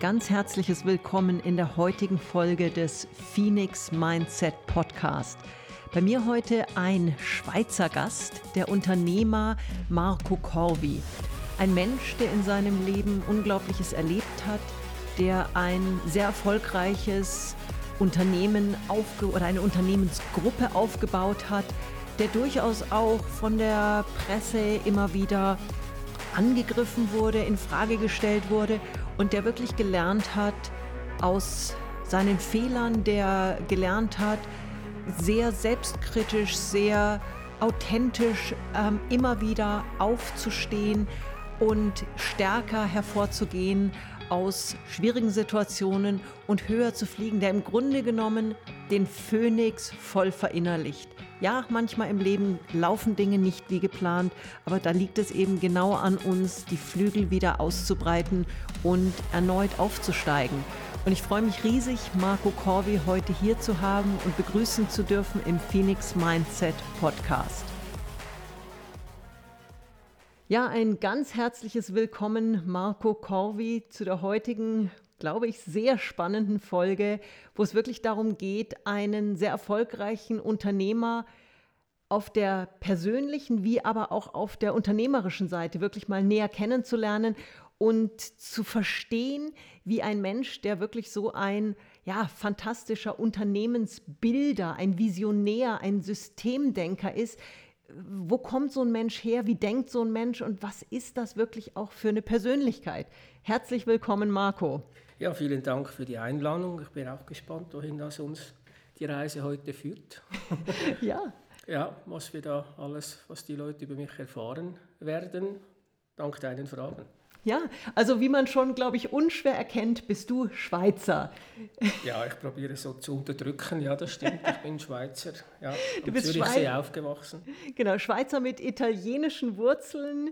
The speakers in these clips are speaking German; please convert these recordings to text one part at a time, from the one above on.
ganz herzliches Willkommen in der heutigen Folge des Phoenix Mindset Podcast. Bei mir heute ein Schweizer Gast, der Unternehmer Marco Corvi. Ein Mensch, der in seinem Leben Unglaubliches erlebt hat, der ein sehr erfolgreiches Unternehmen aufge oder eine Unternehmensgruppe aufgebaut hat, der durchaus auch von der Presse immer wieder angegriffen wurde, in Frage gestellt wurde und der wirklich gelernt hat aus seinen Fehlern, der gelernt hat, sehr selbstkritisch, sehr authentisch ähm, immer wieder aufzustehen und stärker hervorzugehen aus schwierigen Situationen und höher zu fliegen, der im Grunde genommen den Phönix voll verinnerlicht. Ja, manchmal im Leben laufen Dinge nicht wie geplant, aber da liegt es eben genau an uns, die Flügel wieder auszubreiten und erneut aufzusteigen. Und ich freue mich riesig, Marco Corvi heute hier zu haben und begrüßen zu dürfen im Phoenix Mindset Podcast. Ja, ein ganz herzliches Willkommen, Marco Corvi, zu der heutigen, glaube ich, sehr spannenden Folge, wo es wirklich darum geht, einen sehr erfolgreichen Unternehmer auf der persönlichen wie aber auch auf der unternehmerischen Seite wirklich mal näher kennenzulernen und zu verstehen, wie ein Mensch, der wirklich so ein ja, fantastischer Unternehmensbilder, ein Visionär, ein Systemdenker ist, wo kommt so ein Mensch her, wie denkt so ein Mensch und was ist das wirklich auch für eine Persönlichkeit? Herzlich willkommen, Marco. Ja, vielen Dank für die Einladung. Ich bin auch gespannt, wohin das uns die Reise heute führt. ja. Ja, was wir da alles, was die Leute über mich erfahren werden, dank deinen Fragen. Ja, also wie man schon, glaube ich, unschwer erkennt, bist du Schweizer. Ja, ich probiere es so zu unterdrücken. Ja, das stimmt. Ich bin Schweizer. Ja, du bist Zürichsee Schweiz aufgewachsen. Genau, Schweizer mit italienischen Wurzeln.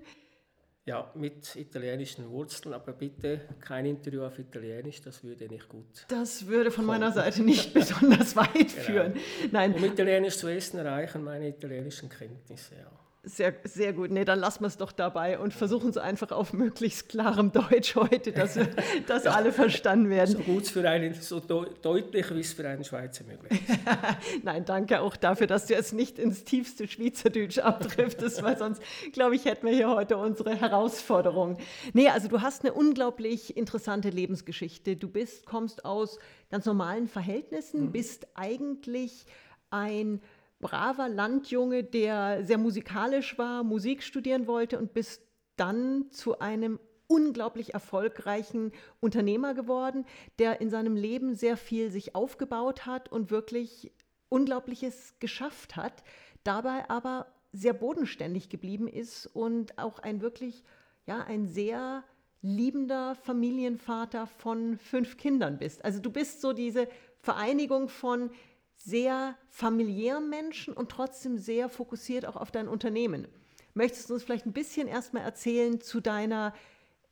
Ja, mit italienischen Wurzeln, aber bitte kein Interview auf Italienisch, das würde nicht gut. Das würde von kommen. meiner Seite nicht besonders weit genau. führen. Nein. Um Italienisch zu essen, reichen meine italienischen Kenntnisse, ja. Sehr, sehr gut. Nee, dann lassen wir es doch dabei und versuchen es einfach auf möglichst klarem Deutsch heute, dass, wir, dass ja, alle verstanden werden. So gut für einen, so de deutlich, wie es für einen Schweizer möglich ist. Nein, danke auch dafür, dass du jetzt nicht ins tiefste Schweizerdeutsch abdriftest, weil sonst, glaube ich, hätten wir hier heute unsere Herausforderung. Nee, also du hast eine unglaublich interessante Lebensgeschichte. Du bist, kommst aus ganz normalen Verhältnissen, mhm. bist eigentlich ein braver Landjunge, der sehr musikalisch war, Musik studieren wollte und bist dann zu einem unglaublich erfolgreichen Unternehmer geworden, der in seinem Leben sehr viel sich aufgebaut hat und wirklich Unglaubliches geschafft hat, dabei aber sehr bodenständig geblieben ist und auch ein wirklich, ja, ein sehr liebender Familienvater von fünf Kindern bist. Also du bist so diese Vereinigung von sehr familiären Menschen und trotzdem sehr fokussiert auch auf dein Unternehmen. Möchtest du uns vielleicht ein bisschen erstmal erzählen zu deiner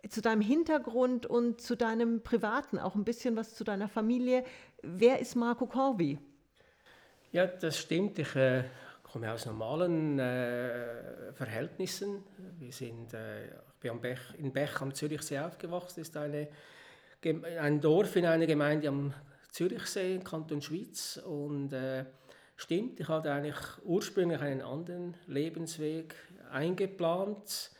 zu deinem Hintergrund und zu deinem Privaten, auch ein bisschen was zu deiner Familie. Wer ist Marco Corvi? Ja, das stimmt. Ich äh, komme aus normalen äh, Verhältnissen. Wir sind, äh, ich bin Bech, in Bech am Zürichsee aufgewachsen. Das ist eine, ein Dorf in einer Gemeinde am Zürichsee, Kanton Schweiz. Und äh, stimmt, ich hatte eigentlich ursprünglich einen anderen Lebensweg eingeplant.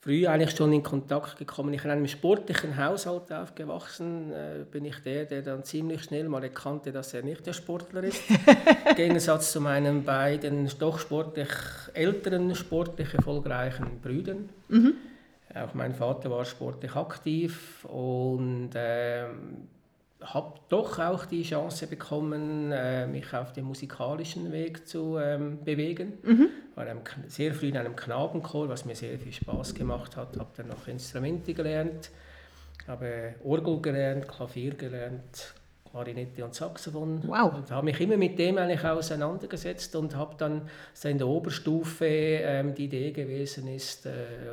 Früh eigentlich schon in Kontakt gekommen. Ich bin in einem sportlichen Haushalt aufgewachsen. Äh, bin ich der, der dann ziemlich schnell mal erkannte, dass er nicht der Sportler ist. Im Gegensatz zu meinen beiden doch sportlich älteren, sportlich erfolgreichen Brüdern. Mhm. Auch mein Vater war sportlich aktiv und ähm, habe doch auch die Chance bekommen, äh, mich auf dem musikalischen Weg zu ähm, bewegen. Mhm. War sehr früh in einem Knabenchor, was mir sehr viel Spaß gemacht hat. Habe dann noch Instrumente gelernt, habe Orgel gelernt, Klavier gelernt, Klarinette und Saxophon. Wow. Und habe mich immer mit dem eigentlich auseinandergesetzt und habe dann so in der Oberstufe ähm, die Idee gewesen ist, äh,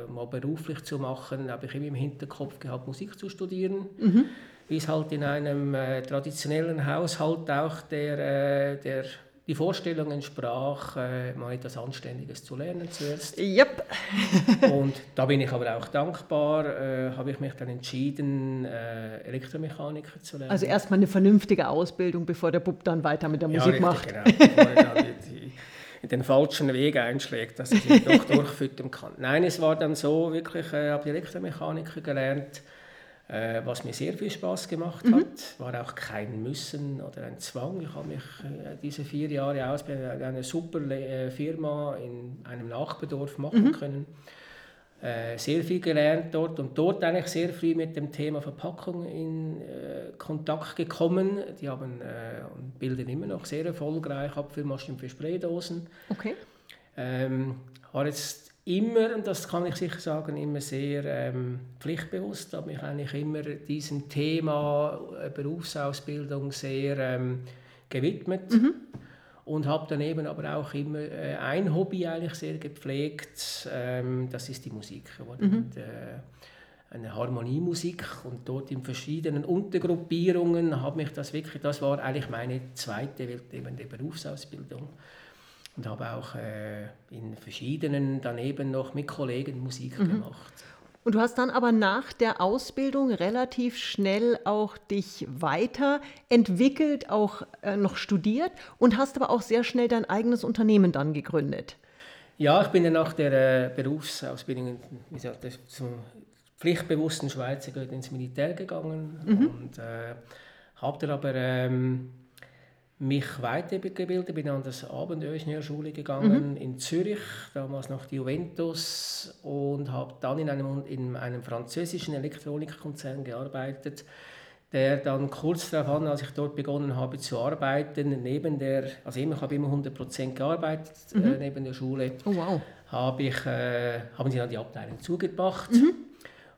mal beruflich zu machen, habe ich immer im Hinterkopf gehabt, Musik zu studieren. Mhm wie es halt in einem äh, traditionellen Haushalt auch der, äh, der die Vorstellung entsprach, äh, mal etwas Anständiges zu lernen zuerst. Yep. und da bin ich aber auch dankbar, äh, habe ich mich dann entschieden, äh, Elektromechaniker zu lernen. Also erstmal eine vernünftige Ausbildung, bevor der Bub dann weiter mit der ja, Musik richtig, macht. Genau, bevor er dann die, den falschen Weg einschlägt, dass ich ihn doch durchfüttern kann. Nein, es war dann so, wirklich, äh, habe Elektromechaniker gelernt, was mir sehr viel Spaß gemacht Mhm. hat. War auch kein Müssen oder ein Zwang. Ich habe mich äh, diese vier Jahre ausgebildet, in einer super äh, Firma in einem Nachbardorf machen Mhm. können. Äh, sehr viel gelernt dort und dort eigentlich sehr früh mit dem Thema Verpackung in äh, Kontakt gekommen. Die haben äh, und bilden immer noch sehr erfolgreich Abfüllmaschinen für Spraydosen. Okay. Ähm, war jetzt immer, und das kann ich sicher sagen, immer sehr ähm, pflichtbewusst, habe mich eigentlich immer diesem Thema Berufsausbildung sehr ähm, gewidmet. Und habe daneben aber auch immer äh, ein Hobby eigentlich sehr gepflegt, ähm, das ist die Musik. Geworden. Und, äh, eine Harmoniemusik. Und dort in verschiedenen Untergruppierungen habe mich das wirklich, das war eigentlich meine zweite weltlebende Berufsausbildung und habe auch äh, in verschiedenen daneben noch mit Kollegen Musik gemacht. Und du hast dann aber nach der Ausbildung relativ schnell auch dich weiterentwickelt, auch äh, noch studiert und hast aber auch sehr schnell dein eigenes Unternehmen dann gegründet. Ja, ich bin dann nach der äh, Berufsausbildung wie gesagt, zum pflichtbewussten Schweizer ins Militär gegangen und äh, habe dann aber ähm, mich weitergebildet, bin an das Abendingenieurschule gegangen in Zürich, damals noch die Juventus und habe dann in einem, in einem französischen Elektronikkonzern gearbeitet, der dann kurz darauf an, als ich dort begonnen habe zu arbeiten, neben der, also ich habe immer 100% gearbeitet äh, neben der Schule, Oh wow. habe ich, äh, haben sie dann die Abteilung zugebracht.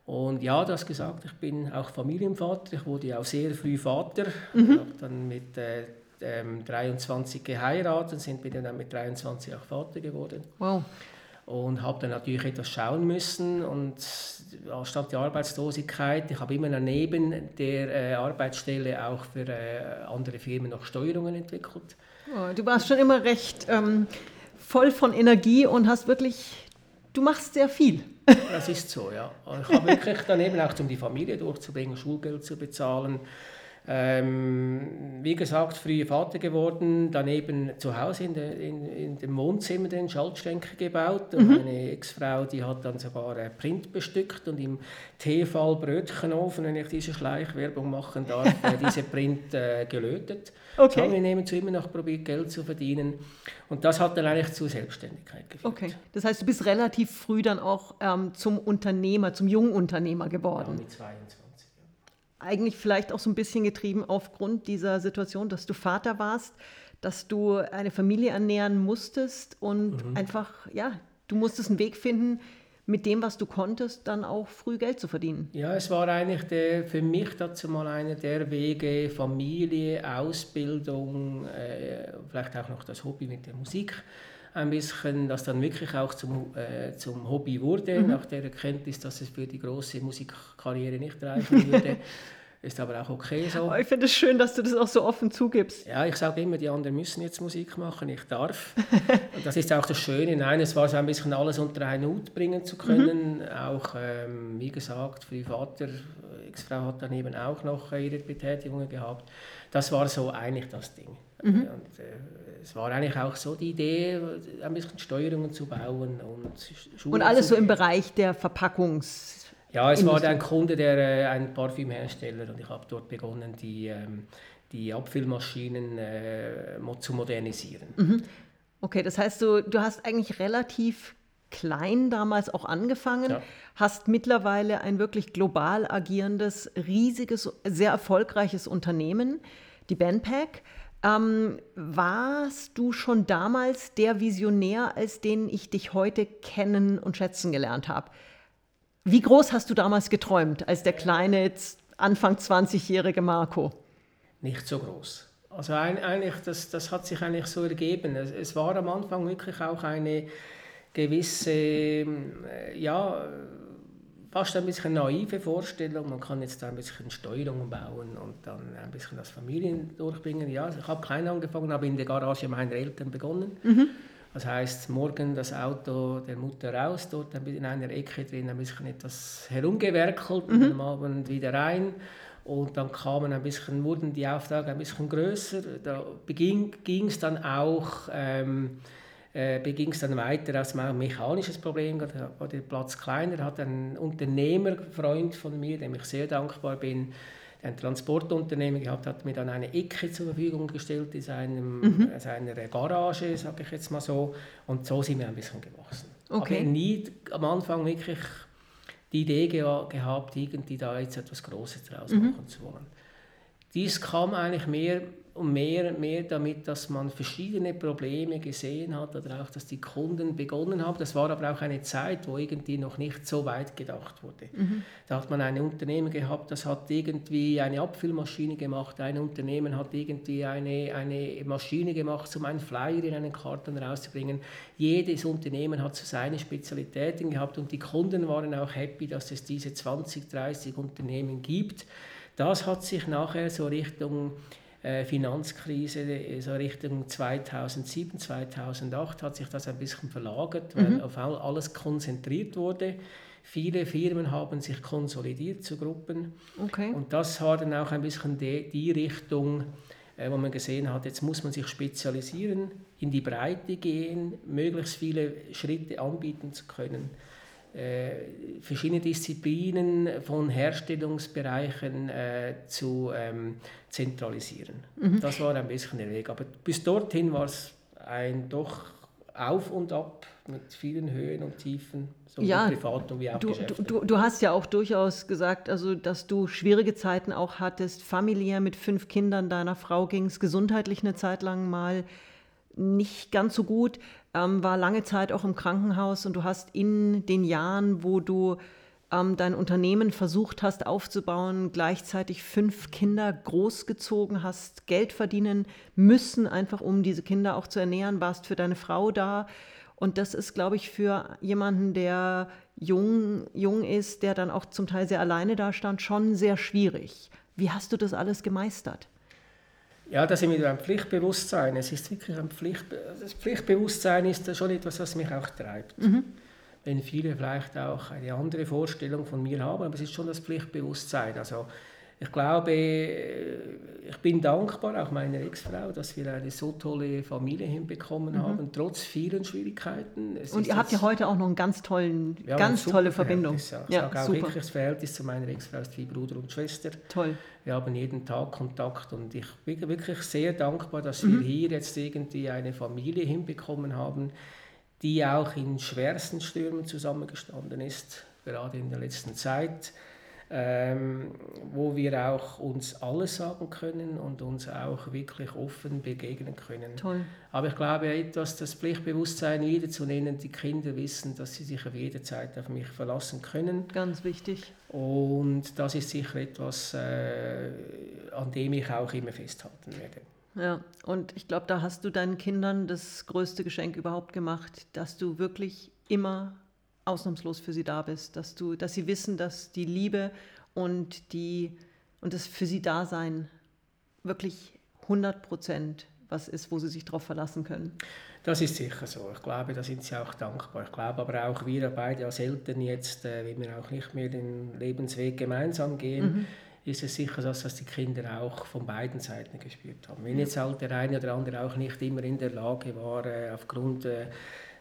Und ja, du hast gesagt, ich bin auch Familienvater. Ich wurde ja auch sehr früh Vater. Ich habe dann mit äh, ähm, 23 geheiratet, sind bin dann mit 23 auch Vater geworden. Wow. Und habe dann natürlich etwas schauen müssen. Und anstatt die Arbeitslosigkeit, ich habe immer daneben der äh, Arbeitsstelle auch für äh, andere Firmen noch Steuerungen entwickelt. Oh, du warst schon immer recht ähm, voll von Energie und hast wirklich, du machst sehr viel. Das ist so, ja. Ich habe wirklich daneben auch, um die Familie durchzubringen, Schulgeld zu bezahlen. Ähm, wie gesagt, früh Vater geworden, daneben zu Hause in, der, in, in dem Wohnzimmer den Schaltschränker gebaut. Und meine Ex-Frau, die hat dann sogar äh, Print bestückt und im Teefall Brötchenofen, wenn ich diese Schleichwerbung machen darf, äh, diese Print äh, gelötet. Okay. So haben wir nebenzu immer noch probiert, Geld zu verdienen. Und das hat dann eigentlich zur Selbstständigkeit geführt. Okay. Das heißt, du bist relativ früh dann auch ähm, zum Unternehmer, zum jungen Unternehmer Ja, geworden. mit 22. Eigentlich vielleicht auch so ein bisschen getrieben aufgrund dieser Situation, dass du Vater warst, dass du eine Familie ernähren musstest und Mhm. einfach, ja, du musstest einen Weg finden, mit dem, was du konntest, dann auch früh Geld zu verdienen. Ja, es war eigentlich der, für mich dazu mal einer der Wege, Familie, Ausbildung, äh, vielleicht auch noch das Hobby mit der Musik ein bisschen, das dann wirklich auch zum, äh, zum Hobby wurde, nach der Erkenntnis, dass es für die große Musikkarriere nicht reichen würde. Ist aber auch okay so. Aber ich finde es schön, dass du das auch so offen zugibst. Ja, ich sage immer, die anderen müssen jetzt Musik machen, ich darf. Und das ist auch das Schöne. Nein, es war so ein bisschen alles unter einen Hut bringen zu können. Auch, ähm, wie gesagt, für die Vater, Ex-Frau hat daneben auch noch ihre Betätigungen gehabt. Das war so eigentlich das Ding. Und, äh, es war eigentlich auch so die Idee, ein bisschen Steuerungen zu bauen und Schulen Und alles so im Bereich der Verpackungs... ja, es war Industrie. ein Kunde, der äh, ein Parfümhersteller und ich habe dort begonnen, die, ähm, die Abfüllmaschinen äh, zu modernisieren. Okay, das heißt, du, du hast eigentlich relativ klein damals auch angefangen, Ja. hast mittlerweile ein wirklich global agierendes, riesiges, sehr erfolgreiches Unternehmen, die Bandpack. Ähm, warst du schon damals der Visionär, als den ich dich heute kennen und schätzen gelernt habe? Wie groß hast du damals geträumt, als der kleine, Anfang 20-jährige Marco? Nicht so groß. Also ein, eigentlich, das, das hat sich eigentlich so ergeben. Es, es war am Anfang wirklich auch eine gewisse, ja, fast ein bisschen naive Vorstellung, man kann jetzt da ein bisschen Steuerung bauen und dann ein bisschen das Familien durchbringen. Ja, ich habe klein angefangen, habe in der Garage meiner Eltern begonnen. Mhm. Das heißt, morgen das Auto der Mutter raus, dort in einer Ecke drin ein bisschen etwas herumgewerkelt mhm. und am Abend wieder rein. Und dann kamen ein bisschen, wurden die Aufträge ein bisschen größer. Da ging es dann auch ähm, äh, ging es dann weiter als ein mechanisches Problem, da war der Platz kleiner, hat ein Unternehmerfreund von mir, dem ich sehr dankbar bin, ein Transportunternehmen gehabt, hat mir dann eine Ecke zur Verfügung gestellt in seinem, mhm. seiner Garage, sage ich jetzt mal so. Und so sind wir ein bisschen gewachsen. Okay. Aber nie am Anfang wirklich die Idee gehabt, irgendwie da jetzt etwas Großes draus mhm. machen zu wollen. Dies kam eigentlich mehr und mehr und mehr damit, dass man verschiedene Probleme gesehen hat oder auch, dass die Kunden begonnen haben. Das war aber auch eine Zeit, wo irgendwie noch nicht so weit gedacht wurde. Mhm. Da hat man ein Unternehmen gehabt, das hat irgendwie eine Abfüllmaschine gemacht, ein Unternehmen hat irgendwie eine, eine Maschine gemacht, um einen Flyer in einen Karton rauszubringen. Jedes Unternehmen hat so seine Spezialitäten gehabt und die Kunden waren auch happy, dass es diese 20, 30 Unternehmen gibt. Das hat sich nachher so Richtung Finanzkrise, so Richtung 2007, 2008 hat sich das ein bisschen verlagert, weil mhm. auf alles konzentriert wurde. Viele Firmen haben sich konsolidiert zu Gruppen. Okay. Und das war dann auch ein bisschen die, die Richtung, äh, wo man gesehen hat, jetzt muss man sich spezialisieren, in die Breite gehen, möglichst viele Schritte anbieten zu können. Äh, verschiedene Disziplinen von Herstellungsbereichen äh, zu ähm, zentralisieren. Mhm. Das war ein bisschen der Weg. Aber bis dorthin war es ein doch auf und ab mit vielen Höhen und Tiefen, sowohl ja, privat wie auch du, du, du, hast ja auch durchaus gesagt, also, dass du schwierige Zeiten auch hattest, familiär mit fünf Kindern, deiner Frau ging es gesundheitlich eine Zeit lang mal nicht ganz so gut ähm, war lange Zeit auch im Krankenhaus und du hast in den Jahren, wo du ähm, dein Unternehmen versucht hast aufzubauen, gleichzeitig fünf Kinder großgezogen hast, Geld verdienen müssen, einfach um diese Kinder auch zu ernähren, warst für deine Frau da. Und das ist, glaube ich, für jemanden, der jung, jung ist, der dann auch zum Teil sehr alleine da stand, schon sehr schwierig. Wie hast du das alles gemeistert? Ja, da sind wir beim Pflichtbewusstsein. Es ist wirklich ein Pflicht, das Pflichtbewusstsein ist schon etwas, was mich auch treibt. Mhm. Wenn viele vielleicht auch eine andere Vorstellung von mir haben, aber es ist schon das Pflichtbewusstsein. Also ich glaube, ich bin dankbar, auch meiner Ex-Frau, dass wir eine so tolle Familie hinbekommen mhm. haben, trotz vielen Schwierigkeiten. Es und ihr habt ja heute auch noch einen ganz tollen, ganz tolle Verbindung. Ja, ich ja, auch super. wirklich das Verhältnis zu meiner Ex-Frau ist wie Bruder und Schwester. Toll. Wir haben jeden Tag Kontakt und ich bin wirklich sehr dankbar, dass mhm. wir hier jetzt irgendwie eine Familie hinbekommen haben, die auch in schwersten Stürmen zusammengestanden ist, gerade in der letzten Zeit ähm, wo wir auch uns alles sagen können und uns auch wirklich offen begegnen können. Toll. Aber ich glaube, etwas das Pflichtbewusstsein wiederzunehmen, die Kinder wissen, dass sie sich auf jede Zeit auf mich verlassen können. Ganz wichtig. Und das ist sicher etwas, äh, an dem ich auch immer festhalten werde. Ja, und ich glaube, da hast du deinen Kindern das größte Geschenk überhaupt gemacht, dass du wirklich immer ausnahmslos für sie da bist, dass du, dass sie wissen, dass die Liebe und die und das für sie Dasein wirklich 100 Prozent was ist, wo sie sich darauf verlassen können. Das ist sicher so. Ich glaube, da sind sie auch dankbar. Ich glaube aber auch wir beide als Eltern jetzt, äh, wenn wir auch nicht mehr den Lebensweg gemeinsam gehen, mhm. ist es sicher so, dass die Kinder auch von beiden Seiten gespürt haben. Wenn jetzt halt der eine oder andere auch nicht immer in der Lage war, äh, aufgrund äh,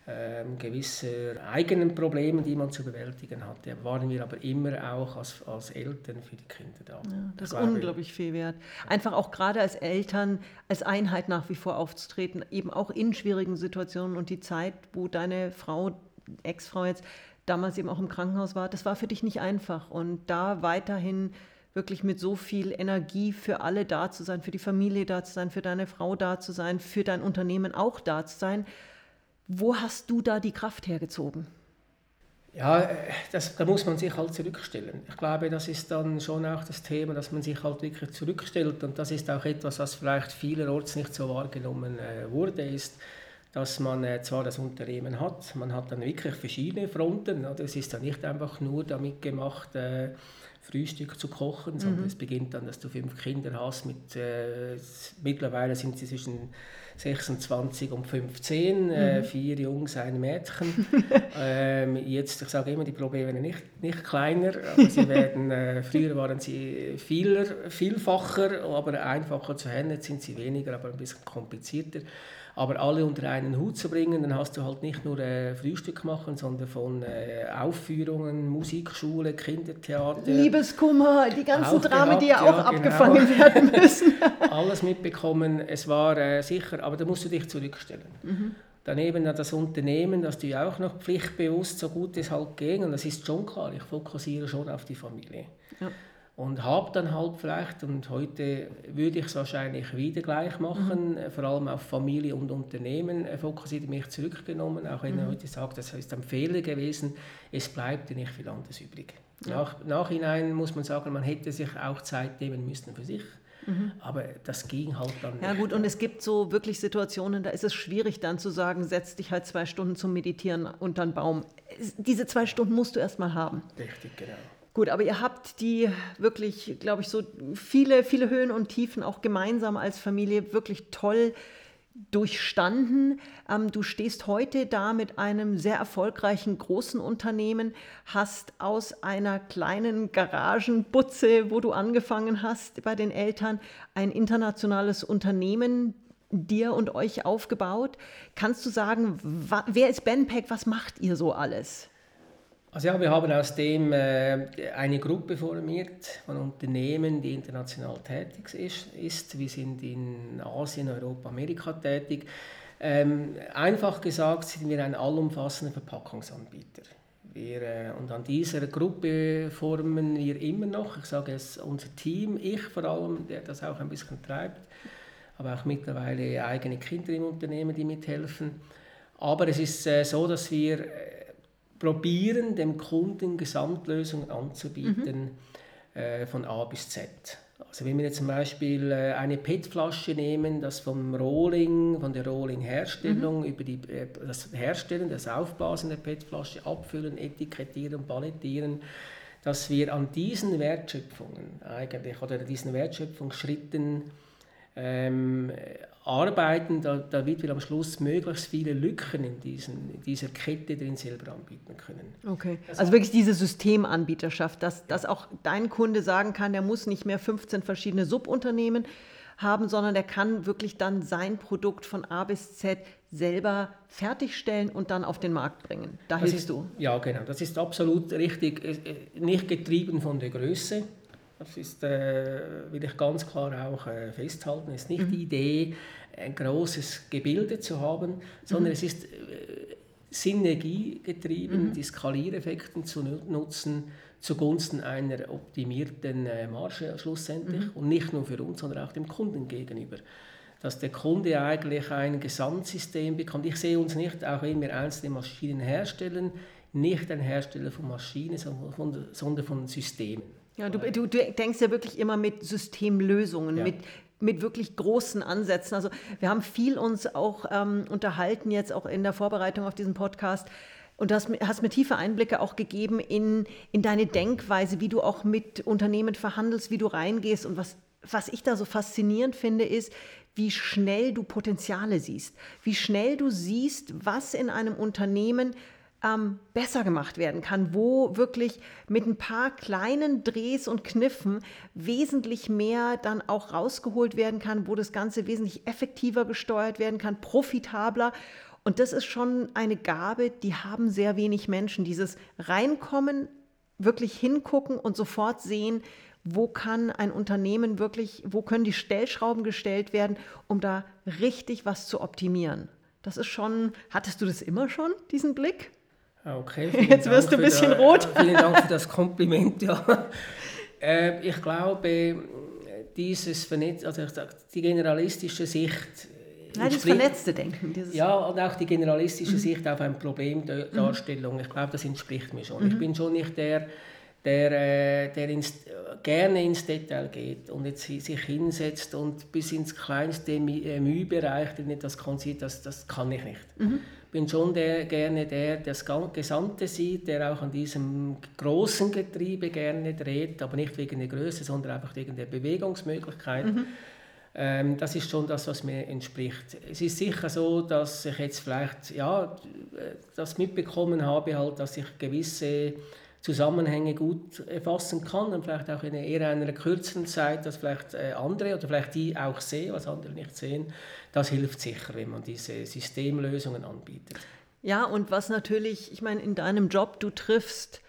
ähm, gewisse eigenen Probleme, die man zu bewältigen hatte, waren wir aber immer auch als, als Eltern für die Kinder da. Ja, das ist unglaublich viel wert. Einfach auch gerade als Eltern, als Einheit nach wie vor aufzutreten, eben auch in schwierigen Situationen und die Zeit, wo deine Frau, Ex-Frau jetzt damals eben auch im Krankenhaus war, das war für dich nicht einfach und da weiterhin wirklich mit so viel Energie für alle da zu sein, für die Familie da zu sein, für deine Frau da zu sein, für dein Unternehmen auch da zu sein, wo hast du da die Kraft hergezogen? Ja, das, da muss man sich halt zurückstellen. Ich glaube, das ist dann schon auch das Thema, dass man sich halt wirklich zurückstellt und das ist auch etwas, was vielleicht vielerorts nicht so wahrgenommen äh, wurde, ist, dass man äh, zwar das Unternehmen hat, man hat dann wirklich verschiedene Fronten. Oder? Es ist dann nicht einfach nur damit gemacht, äh, Frühstück zu kochen, sondern mhm. es beginnt dann, dass du fünf Kinder hast. Mit, äh, mittlerweile sind sie zwischen 26 und 15, äh, mhm. vier Jungs, ein Mädchen. ähm, jetzt, ich sage immer, die Probleme werden nicht, nicht kleiner, aber sie werden, äh, früher waren sie vieler, vielfacher, aber einfacher zu handeln, sind sie weniger, aber ein bisschen komplizierter. Aber alle unter einen Hut zu bringen, dann hast du halt nicht nur äh, Frühstück machen, sondern von äh, Aufführungen, Musikschule, Kindertheater. Liebeskummer, die ganzen Dramen, die ja auch genau. abgefangen werden müssen. Alles mitbekommen. Es war äh, sicher, aber da musst du dich zurückstellen. Mhm. Daneben das Unternehmen, das du auch noch pflichtbewusst, so gut es halt ging, und das ist schon klar, ich fokussiere schon auf die Familie. Ja und habe dann halt vielleicht, und heute würde ich es wahrscheinlich wieder gleich machen, mhm. vor allem auf Familie und Unternehmen äh, fokussiert mich zurückgenommen, auch wenn mhm. er heute sagt, das ist ein Fehler gewesen, es bleibt nicht viel anderes übrig. Ja. Nach, nachhinein muss man sagen, man hätte sich auch Zeit nehmen müssen für sich. Mhm. Aber das ging halt dann Ja gut, und es gibt so wirklich Situationen, da ist es schwierig dann zu sagen, setz dich halt zwei Stunden zum Meditieren unter einen Baum. Diese zwei Stunden musst du erst mal haben. Richtig, genau. Gut, aber ihr habt die wirklich, glaube ich, so viele, viele Höhen und Tiefen auch gemeinsam als Familie wirklich toll durchstanden. Ähm, du stehst heute da mit einem sehr erfolgreichen großen Unternehmen, hast aus einer kleinen Garagenbutze, wo du angefangen hast bei den Eltern, ein internationales Unternehmen dir und euch aufgebaut. Kannst du sagen, wer ist Benpack, was macht ihr so alles? Also ja, wir haben aus dem äh, eine Gruppe formiert von Unternehmen, die international tätig ist. Wir sind in Asien, Europa, Amerika tätig. Ähm, einfach gesagt sind wir ein allumfassender Verpackungsanbieter. Wir, äh, und an dieser Gruppe formen wir immer noch, ich sage es, unser Team, ich vor allem, der das auch ein bisschen treibt, aber auch mittlerweile eigene Kinder im Unternehmen, die mithelfen. Aber es ist äh, so, dass wir probieren, dem Kunden Gesamtlösungen anzubieten mhm. äh, von A bis Z. Also wenn wir jetzt zum Beispiel äh, eine PET-Flasche nehmen, das vom Rolling, von der Rolling-Herstellung mhm. über die, äh, das Herstellen, das Aufblasen der PET-Flasche, Abfüllen, Etikettieren, Palettieren, dass wir an diesen Wertschöpfungen eigentlich oder diesen Wertschöpfungsschritten ähm, arbeiten, da, damit wir am Schluss möglichst viele Lücken in, diesen, in dieser Kette drin selber anbieten können. Okay, also wirklich diese Systemanbieterschaft, dass, dass auch dein Kunde sagen kann, der muss nicht mehr 15 verschiedene Subunternehmen haben, sondern der kann wirklich dann sein Produkt von A bis Z selber fertigstellen und dann auf den Markt bringen. Da das hilfst ist, du. Ja, genau. Das ist absolut richtig. Nicht getrieben von der Größe, das ist, äh, will ich ganz klar auch äh, festhalten. Es ist nicht mhm. die Idee, ein großes Gebilde zu haben, sondern mhm. es ist äh, synergiegetrieben, mhm. die Skaliereffekte zu nutzen zugunsten einer optimierten äh, Marge schlussendlich mhm. und nicht nur für uns, sondern auch dem Kunden gegenüber. Dass der Kunde eigentlich ein Gesamtsystem bekommt. Ich sehe uns nicht, auch wenn wir einzelne Maschinen herstellen, nicht ein Hersteller von Maschinen, sondern von Systemen. Ja, du, du, du, denkst ja wirklich immer mit Systemlösungen, ja. mit, mit wirklich großen Ansätzen. Also wir haben viel uns auch ähm, unterhalten jetzt auch in der Vorbereitung auf diesen Podcast. Und du hast, hast mir tiefe Einblicke auch gegeben in, in deine Denkweise, wie du auch mit Unternehmen verhandelst, wie du reingehst. Und was, was ich da so faszinierend finde, ist, wie schnell du Potenziale siehst, wie schnell du siehst, was in einem Unternehmen ähm, besser gemacht werden kann, wo wirklich mit ein paar kleinen Drehs und Kniffen wesentlich mehr dann auch rausgeholt werden kann, wo das Ganze wesentlich effektiver gesteuert werden kann, profitabler. Und das ist schon eine Gabe, die haben sehr wenig Menschen. Dieses Reinkommen, wirklich hingucken und sofort sehen, wo kann ein Unternehmen wirklich, wo können die Stellschrauben gestellt werden, um da richtig was zu optimieren. Das ist schon, hattest du das immer schon, diesen Blick? Ah, okay, Jetzt wirst du ein bisschen da, rot. Vielen Dank für das Kompliment. Ja. Äh, ich glaube, dieses Vernetz, also die generalistische Sicht. Nein, das vernetzte Denken. ja, und auch die generalistische mhm. Sicht auf eine Problemdarstellung. Ich glaube, das entspricht mir schon. Mhm. Ich bin schon nicht der, der, äh, der ins, gerne ins Detail geht und jetzt sich hinsetzt und bis ins kleinste äh, Mühbereich das konziert, das, das kann ich nicht. Mhm. Bin schon der, gerne der, der das Gesamte sieht, der auch an diesem großen Getriebe gerne dreht, aber nicht wegen der Größe, sondern einfach wegen der Bewegungsmöglichkeit. Mhm. Ähm, das ist schon das, was mir entspricht. Es ist sicher so, dass ich jetzt vielleicht ja, das mitbekommen habe, halt, dass ich gewisse Zusammenhänge gut erfassen kann und vielleicht auch in eher einer kürzeren Zeit, dass vielleicht äh, andere oder vielleicht die auch sehen, was andere nicht sehen. Das hilft sicher, wenn man diese Systemlösungen anbietet. Ja, und was natürlich, ich meine, in deinem Job, du triffst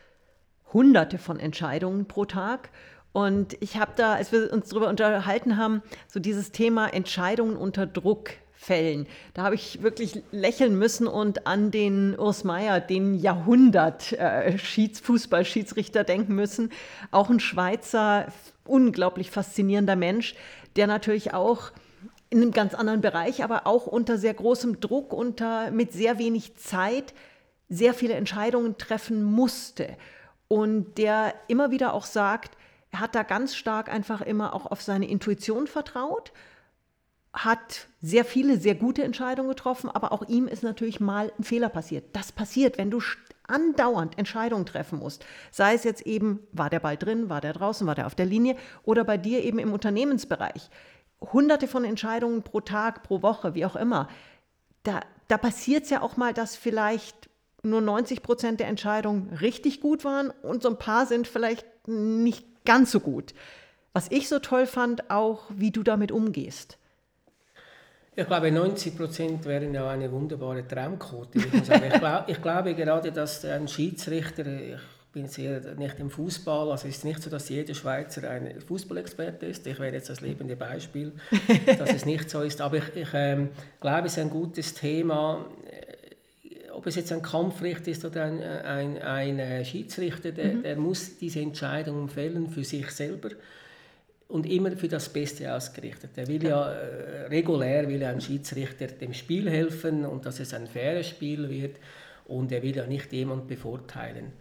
hunderte von Entscheidungen pro Tag. Und ich habe da, als wir uns darüber unterhalten haben, so dieses Thema Entscheidungen unter Druck Fällen. Da habe ich wirklich lächeln müssen und an den Urs Meier, den Jahrhundert-Fußballschiedsrichter äh, denken müssen. Auch ein Schweizer, unglaublich faszinierender Mensch, der natürlich auch in einem ganz anderen Bereich, aber auch unter sehr großem Druck, unter, mit sehr wenig Zeit sehr viele Entscheidungen treffen musste. Und der immer wieder auch sagt, er hat da ganz stark einfach immer auch auf seine Intuition vertraut hat sehr viele sehr gute Entscheidungen getroffen, aber auch ihm ist natürlich mal ein Fehler passiert. Das passiert, wenn du andauernd Entscheidungen treffen musst. Sei es jetzt eben, war der Ball drin, war der draußen, war der auf der Linie oder bei dir eben im Unternehmensbereich. Hunderte von Entscheidungen pro Tag, pro Woche, wie auch immer. Da, da passiert es ja auch mal, dass vielleicht nur 90 Prozent der Entscheidungen richtig gut waren und so ein paar sind vielleicht nicht ganz so gut. Was ich so toll fand, auch wie du damit umgehst. Ich glaube, 90 Prozent wären ja eine wunderbare Traumquote. Ich, ich, glaub, ich, glaube gerade, dass ein Schiedsrichter, ich bin sehr nicht im Fußball, also es ist nicht so, dass jeder Schweizer ein Fußballexperte ist. Ich wäre jetzt das lebende Beispiel, dass es nicht so ist. Aber ich, ich ähm, glaube, es ist ein gutes Thema. Ob es jetzt ein Kampfrichter ist oder ein, ein, ein Schiedsrichter, der, mhm. der muss diese Entscheidungen fällen für sich selber und immer für das Beste ausgerichtet. Er will ja äh, regulär will ein Schiedsrichter dem Spiel helfen und dass es ein faires Spiel wird und er will ja nicht jemand bevorteilen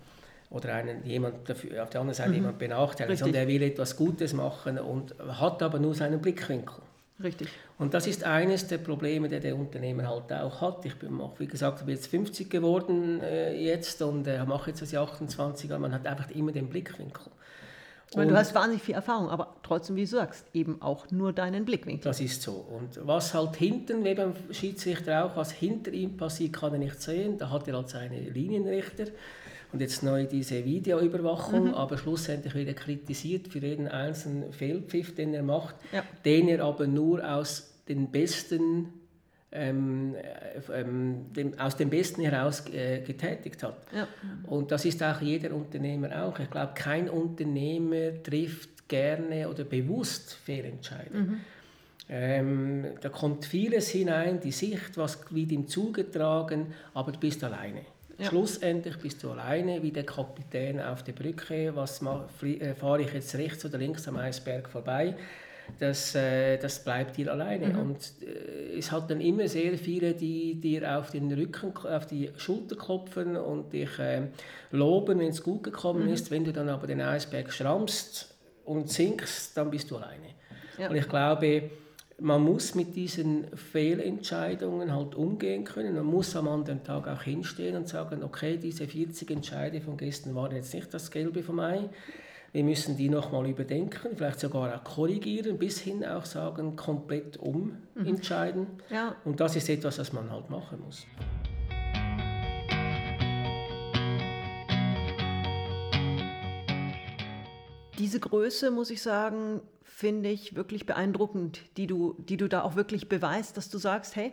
oder einen, jemand dafür, auf der anderen Seite mhm. jemand benachteiligen, Richtig. sondern er will etwas Gutes machen und hat aber nur seinen Blickwinkel. Richtig. Und das ist eines der Probleme, die der Unternehmer halt auch hat. Ich bin, wie gesagt, ich bin jetzt 50 geworden äh, jetzt und äh, mache jetzt das 28 Jahre. Man hat einfach immer den Blickwinkel. Weil du hast wahnsinnig viel Erfahrung, aber trotzdem, wie du sagst, eben auch nur deinen Blickwinkel. Das ist so. Und was halt hinten, wie beim Schiedsrichter auch, was hinter ihm passiert, kann er nicht sehen. Da hat er halt seine Linienrichter und jetzt neu diese Videoüberwachung, mhm. aber schlussendlich wird er kritisiert für jeden einzelnen Fehlpfiff, den er macht, ja. den er aber nur aus den besten ähm, äh, ähm, dem, aus dem Besten heraus äh, getätigt hat. Ja. Und das ist auch jeder Unternehmer auch. Ich glaube, kein Unternehmer trifft gerne oder bewusst Fehlentscheidungen. Mhm. Ähm, da kommt vieles hinein, die Sicht, was wird ihm zugetragen, aber du bist alleine. Ja. Schlussendlich bist du alleine wie der Kapitän auf der Brücke. Was äh, fahre ich jetzt rechts oder links am Eisberg vorbei? Das, äh, das bleibt dir alleine. Mhm. Und äh, es hat dann immer sehr viele, die dir auf den Rücken, auf die Schulter klopfen und dich äh, loben, wenn es gut gekommen mhm. ist. Wenn du dann aber den Eisberg schrammst und sinkst, dann bist du alleine. Ja. Und ich glaube, man muss mit diesen Fehlentscheidungen halt umgehen können. Man muss am anderen Tag auch hinstehen und sagen, okay, diese 40 Entscheide von gestern waren jetzt nicht das Gelbe vom Ei. Wir müssen die nochmal überdenken, vielleicht sogar auch korrigieren, bis hin auch sagen, komplett umentscheiden. Mhm. Ja. Und das ist etwas, was man halt machen muss. Diese Größe, muss ich sagen, finde ich wirklich beeindruckend, die du, die du da auch wirklich beweist, dass du sagst, hey,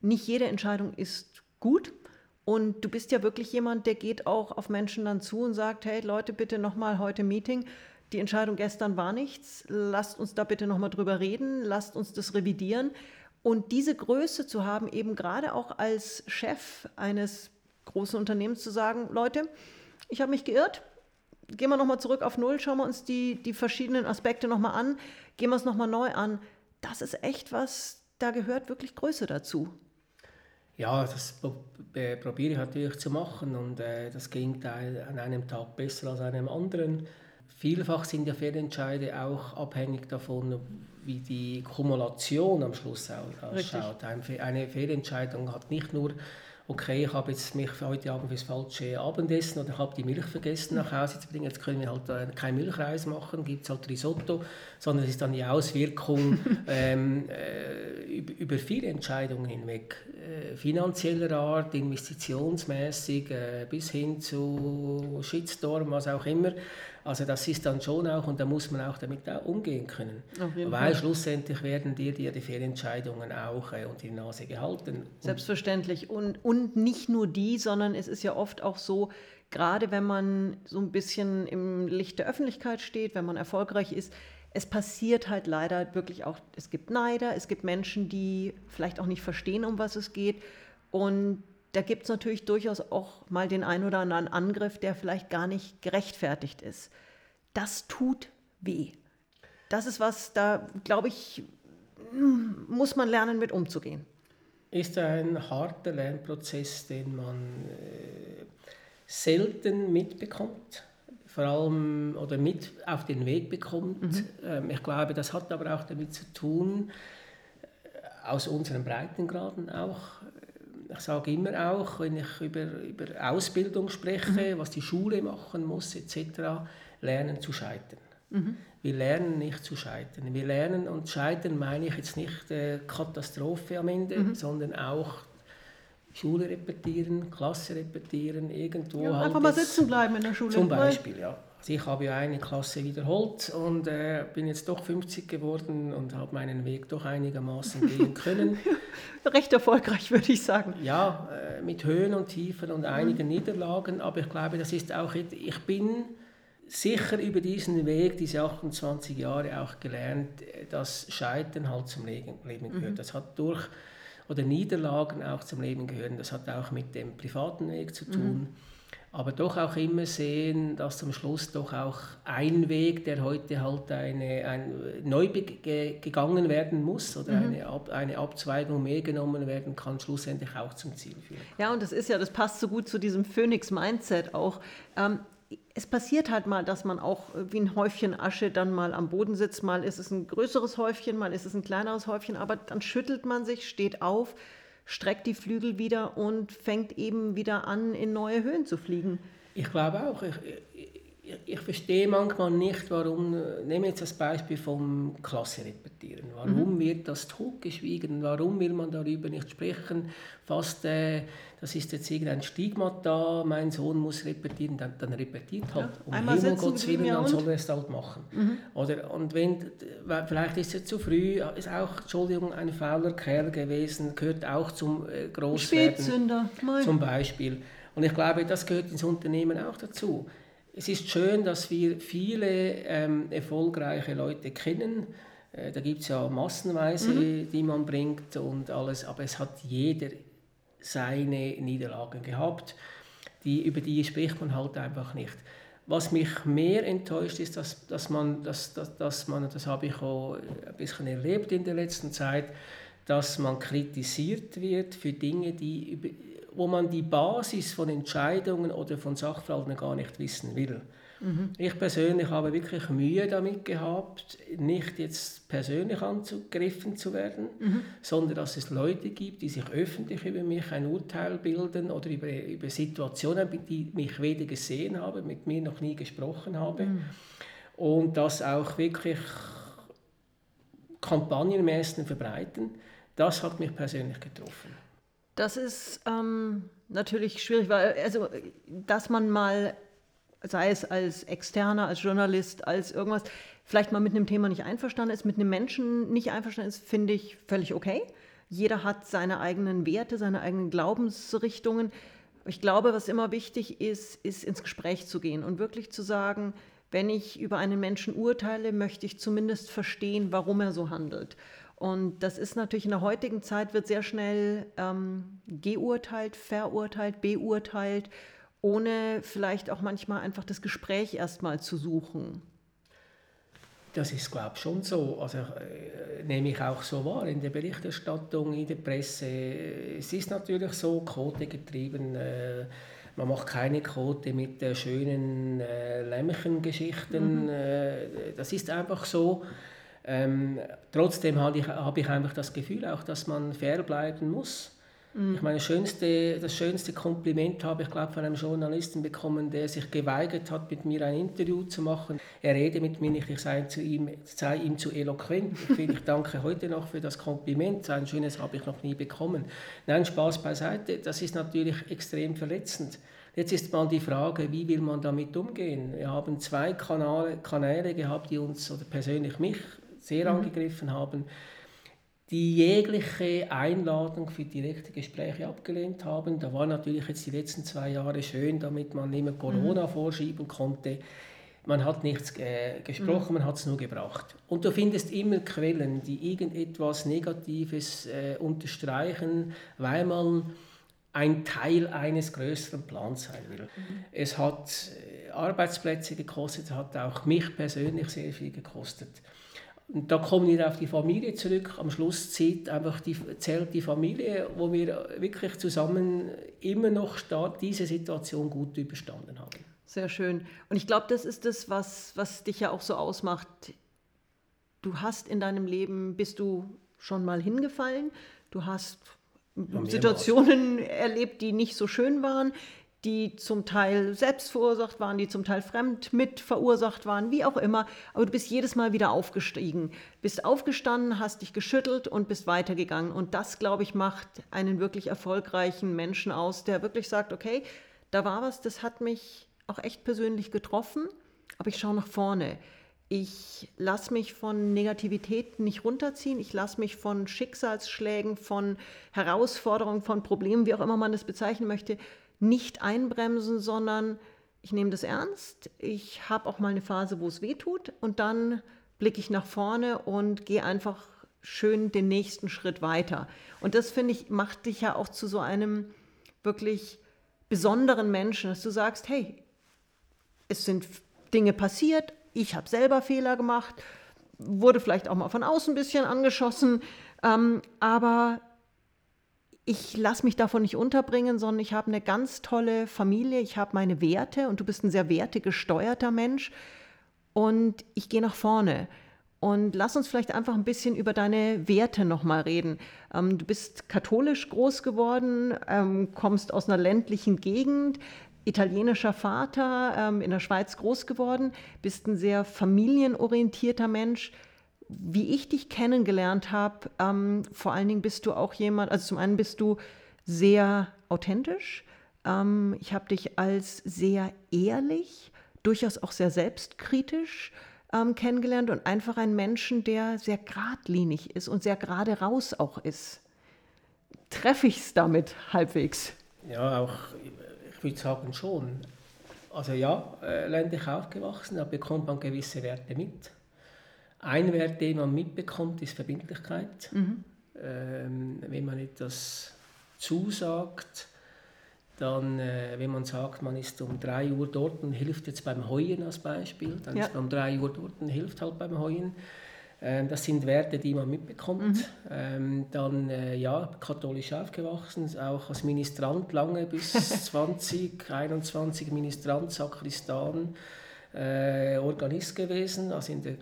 nicht jede Entscheidung ist gut, und du bist ja wirklich jemand, der geht auch auf Menschen dann zu und sagt, hey Leute, bitte nochmal heute Meeting. Die Entscheidung gestern war nichts. Lasst uns da bitte nochmal drüber reden. Lasst uns das revidieren. Und diese Größe zu haben, eben gerade auch als Chef eines großen Unternehmens zu sagen, Leute, ich habe mich geirrt. Gehen wir nochmal zurück auf Null, schauen wir uns die, die verschiedenen Aspekte nochmal an, gehen wir es nochmal neu an. Das ist echt was, da gehört wirklich Größe dazu. Ja, das äh, probiere ich natürlich zu machen und äh, das gelingt an einem Tag besser als an einem anderen. Vielfach sind ja Fehlentscheide auch abhängig davon, wie die Kumulation am Schluss ausschaut. Eine Fehlentscheidung hat nicht nur okay, ich habe jetzt mich heute Abend fürs falsche Abendessen oder habe die Milch vergessen nach Hause zu bringen, jetzt können wir halt äh, keinen Milchreis machen, gibt es halt Risotto, sondern es ist dann die Auswirkung ähm, äh, über viele Entscheidungen hinweg, äh, finanzieller Art, investitionsmäßig, äh, bis hin zu Shitstorm, was auch immer. Also das ist dann schon auch, und da muss man auch damit auch umgehen können. Weil Fall. schlussendlich werden dir, dir die Fehlentscheidungen auch äh, unter die Nase gehalten. Selbstverständlich. Und, und nicht nur die, sondern es ist ja oft auch so, gerade wenn man so ein bisschen im Licht der Öffentlichkeit steht, wenn man erfolgreich ist, es passiert halt leider wirklich auch, es gibt Neider, es gibt Menschen, die vielleicht auch nicht verstehen, um was es geht. Und da gibt es natürlich durchaus auch mal den einen oder anderen Angriff, der vielleicht gar nicht gerechtfertigt ist. Das tut weh. Das ist was, da glaube ich, muss man lernen, mit umzugehen. Ist ein harter Lernprozess, den man äh, selten mitbekommt, vor allem oder mit auf den Weg bekommt. Mhm. Ähm, ich glaube, das hat aber auch damit zu tun, äh, aus unseren Breitengraden auch, ich sage immer auch, wenn ich über, über Ausbildung spreche, mhm. was die Schule machen muss etc., lernen zu scheitern. Mhm. Wir lernen nicht zu scheitern. Wir lernen und scheitern meine ich jetzt nicht äh, Katastrophe am Ende, mhm. sondern auch Schule repetieren, Klasse repetieren, irgendwo. Ja, halt einfach mal sitzen bleiben in der Schule. Zum Beispiel, ja. Ich habe ja eine Klasse wiederholt und äh, bin jetzt doch 50 geworden und habe meinen Weg doch einigermaßen gehen können. Recht erfolgreich, würde ich sagen. Ja, äh, mit Höhen und Tiefen und einigen mhm. Niederlagen, aber ich glaube, das ist auch, ich bin sicher über diesen Weg, diese 28 Jahre auch gelernt, dass Scheitern halt zum Leben gehört. Mhm. Das hat durch, oder Niederlagen auch zum Leben gehören, das hat auch mit dem privaten Weg zu tun. Mhm aber doch auch immer sehen, dass zum Schluss doch auch ein Weg, der heute halt eine, ein, neu gegangen werden muss oder mhm. eine, Ab, eine Abzweigung mehr genommen werden kann, schlussendlich auch zum Ziel führen. Ja, und das ist ja, das passt so gut zu diesem Phoenix-Mindset auch. Ähm, es passiert halt mal, dass man auch wie ein Häufchen Asche dann mal am Boden sitzt. Mal ist es ein größeres Häufchen, mal ist es ein kleineres Häufchen, aber dann schüttelt man sich, steht auf, streckt die Flügel wieder und fängt eben wieder an, in neue Höhen zu fliegen. Ich glaube auch. Ich, ich, ich verstehe manchmal nicht, warum, nehmen wir jetzt das Beispiel vom Klasse repetieren. Warum mhm. wird das totgeschwiegen? Warum will man darüber nicht sprechen? Fast, äh, das ist jetzt irgendein Stigmata, mein Sohn muss repetieren, dann, dann repetiert halt. Ja, um Himmel Gottes Willen, dann soll er es halt machen. Mhm. Oder, und wenn, vielleicht ist er zu früh, ist auch, Entschuldigung, ein fauler Kerl gewesen, gehört auch zum äh, Großwerden. Spätzünder. Zum Beispiel. Und ich glaube, das gehört ins Unternehmen auch dazu. Es ist schön, dass wir viele ähm, erfolgreiche Leute kennen. Äh, da gibt es ja massenweise, mhm. die man bringt und alles, aber es hat jeder seine Niederlagen gehabt. Die, über die spricht man halt einfach nicht. Was mich mehr enttäuscht ist, dass, dass man, dass, dass, dass man, das habe ich auch ein bisschen erlebt in der letzten Zeit, dass man kritisiert wird für Dinge, die wo man die Basis von Entscheidungen oder von Sachverhalten gar nicht wissen will. Mhm. Ich persönlich habe wirklich Mühe damit gehabt, nicht jetzt persönlich angegriffen zu werden, mhm. sondern dass es Leute gibt, die sich öffentlich über mich ein Urteil bilden oder über, über Situationen, die mich weder gesehen haben, mit mir noch nie gesprochen haben. Mhm. Und das auch wirklich kampagnenmäßig verbreiten, das hat mich persönlich getroffen. Das ist ähm, natürlich schwierig, weil also, dass man mal, sei es als Externer, als Journalist, als irgendwas, vielleicht mal mit einem Thema nicht einverstanden ist, mit einem Menschen nicht einverstanden ist, finde ich völlig okay. Jeder hat seine eigenen Werte, seine eigenen Glaubensrichtungen. Ich glaube, was immer wichtig ist, ist ins Gespräch zu gehen und wirklich zu sagen, wenn ich über einen Menschen urteile, möchte ich zumindest verstehen, warum er so handelt. Und das ist natürlich in der heutigen Zeit, wird sehr schnell ähm, geurteilt, verurteilt, beurteilt, ohne vielleicht auch manchmal einfach das Gespräch erstmal zu suchen. Das ist, glaube ich, schon so. Also äh, nehme ich auch so wahr in der Berichterstattung, in der Presse. Es ist natürlich so, quotegetrieben. Äh, man macht keine Quote mit äh, schönen äh, Lämmchengeschichten. Mhm. Äh, das ist einfach so. Ähm, trotzdem habe ich, hab ich einfach das Gefühl auch, dass man fair bleiben muss. Ich meine, schönste, das schönste Kompliment habe ich, glaube von einem Journalisten bekommen, der sich geweigert hat, mit mir ein Interview zu machen. Er rede mit mir nicht, ich sei, zu ihm, sei ihm zu eloquent. Ich, finde, ich danke heute noch für das Kompliment. So ein schönes habe ich noch nie bekommen. Nein, Spaß beiseite. Das ist natürlich extrem verletzend. Jetzt ist mal die Frage, wie will man damit umgehen? Wir haben zwei Kanäle, Kanäle gehabt, die uns oder persönlich mich sehr mhm. angegriffen haben die jegliche Einladung für direkte Gespräche abgelehnt haben. Da war natürlich jetzt die letzten zwei Jahre schön, damit man immer Corona mhm. vorschieben konnte. Man hat nichts äh, gesprochen, mhm. man hat es nur gebracht. Und du findest immer Quellen, die irgendetwas Negatives äh, unterstreichen, weil man ein Teil eines größeren Plans sein will. Mhm. Es hat äh, Arbeitsplätze gekostet, hat auch mich persönlich sehr viel gekostet. Und da kommen wir auf die Familie zurück. Am Schluss zählt einfach die, zählt die Familie, wo wir wirklich zusammen immer noch diese Situation gut überstanden haben. Sehr schön. Und ich glaube, das ist das, was, was dich ja auch so ausmacht. Du hast in deinem Leben, bist du schon mal hingefallen, du hast Situationen erlebt, die nicht so schön waren die zum Teil selbst verursacht waren, die zum Teil fremd mit verursacht waren, wie auch immer. Aber du bist jedes Mal wieder aufgestiegen, bist aufgestanden, hast dich geschüttelt und bist weitergegangen. Und das, glaube ich, macht einen wirklich erfolgreichen Menschen aus, der wirklich sagt, okay, da war was, das hat mich auch echt persönlich getroffen, aber ich schaue nach vorne. Ich lasse mich von Negativität nicht runterziehen. Ich lasse mich von Schicksalsschlägen, von Herausforderungen, von Problemen, wie auch immer man das bezeichnen möchte, nicht einbremsen, sondern ich nehme das ernst. Ich habe auch mal eine Phase, wo es weh tut und dann blicke ich nach vorne und gehe einfach schön den nächsten Schritt weiter. Und das finde ich macht dich ja auch zu so einem wirklich besonderen Menschen, dass du sagst, hey, es sind Dinge passiert, ich habe selber Fehler gemacht, wurde vielleicht auch mal von außen ein bisschen angeschossen, ähm, aber ich lasse mich davon nicht unterbringen, sondern ich habe eine ganz tolle Familie, ich habe meine Werte und du bist ein sehr wertegesteuerter Mensch und ich gehe nach vorne. Und lass uns vielleicht einfach ein bisschen über deine Werte nochmal reden. Ähm, du bist katholisch groß geworden, ähm, kommst aus einer ländlichen Gegend, italienischer Vater, ähm, in der Schweiz groß geworden, bist ein sehr familienorientierter Mensch wie ich dich kennengelernt habe, ähm, vor allen Dingen bist du auch jemand, also zum einen bist du sehr authentisch. Ähm, ich habe dich als sehr ehrlich, durchaus auch sehr selbstkritisch ähm, kennengelernt und einfach ein Menschen, der sehr geradlinig ist und sehr gerade raus auch ist. Treffe ich es damit halbwegs? Ja, auch, ich würde sagen schon. Also ja, äh, ländlich aufgewachsen, da bekommt man gewisse Werte mit ein Wert, den man mitbekommt, ist Verbindlichkeit. Mhm. Ähm, wenn man etwas zusagt, dann, äh, wenn man sagt, man ist um 3 Uhr dort und hilft jetzt beim Heuen als Beispiel, dann ja. ist man um 3 Uhr dort und hilft halt beim Heuen. Ähm, das sind Werte, die man mitbekommt. Mhm. Ähm, dann, äh, ja, katholisch aufgewachsen, auch als Ministrant lange, bis 20, 21 Ministrant, Sakristan äh, Organist gewesen, also in der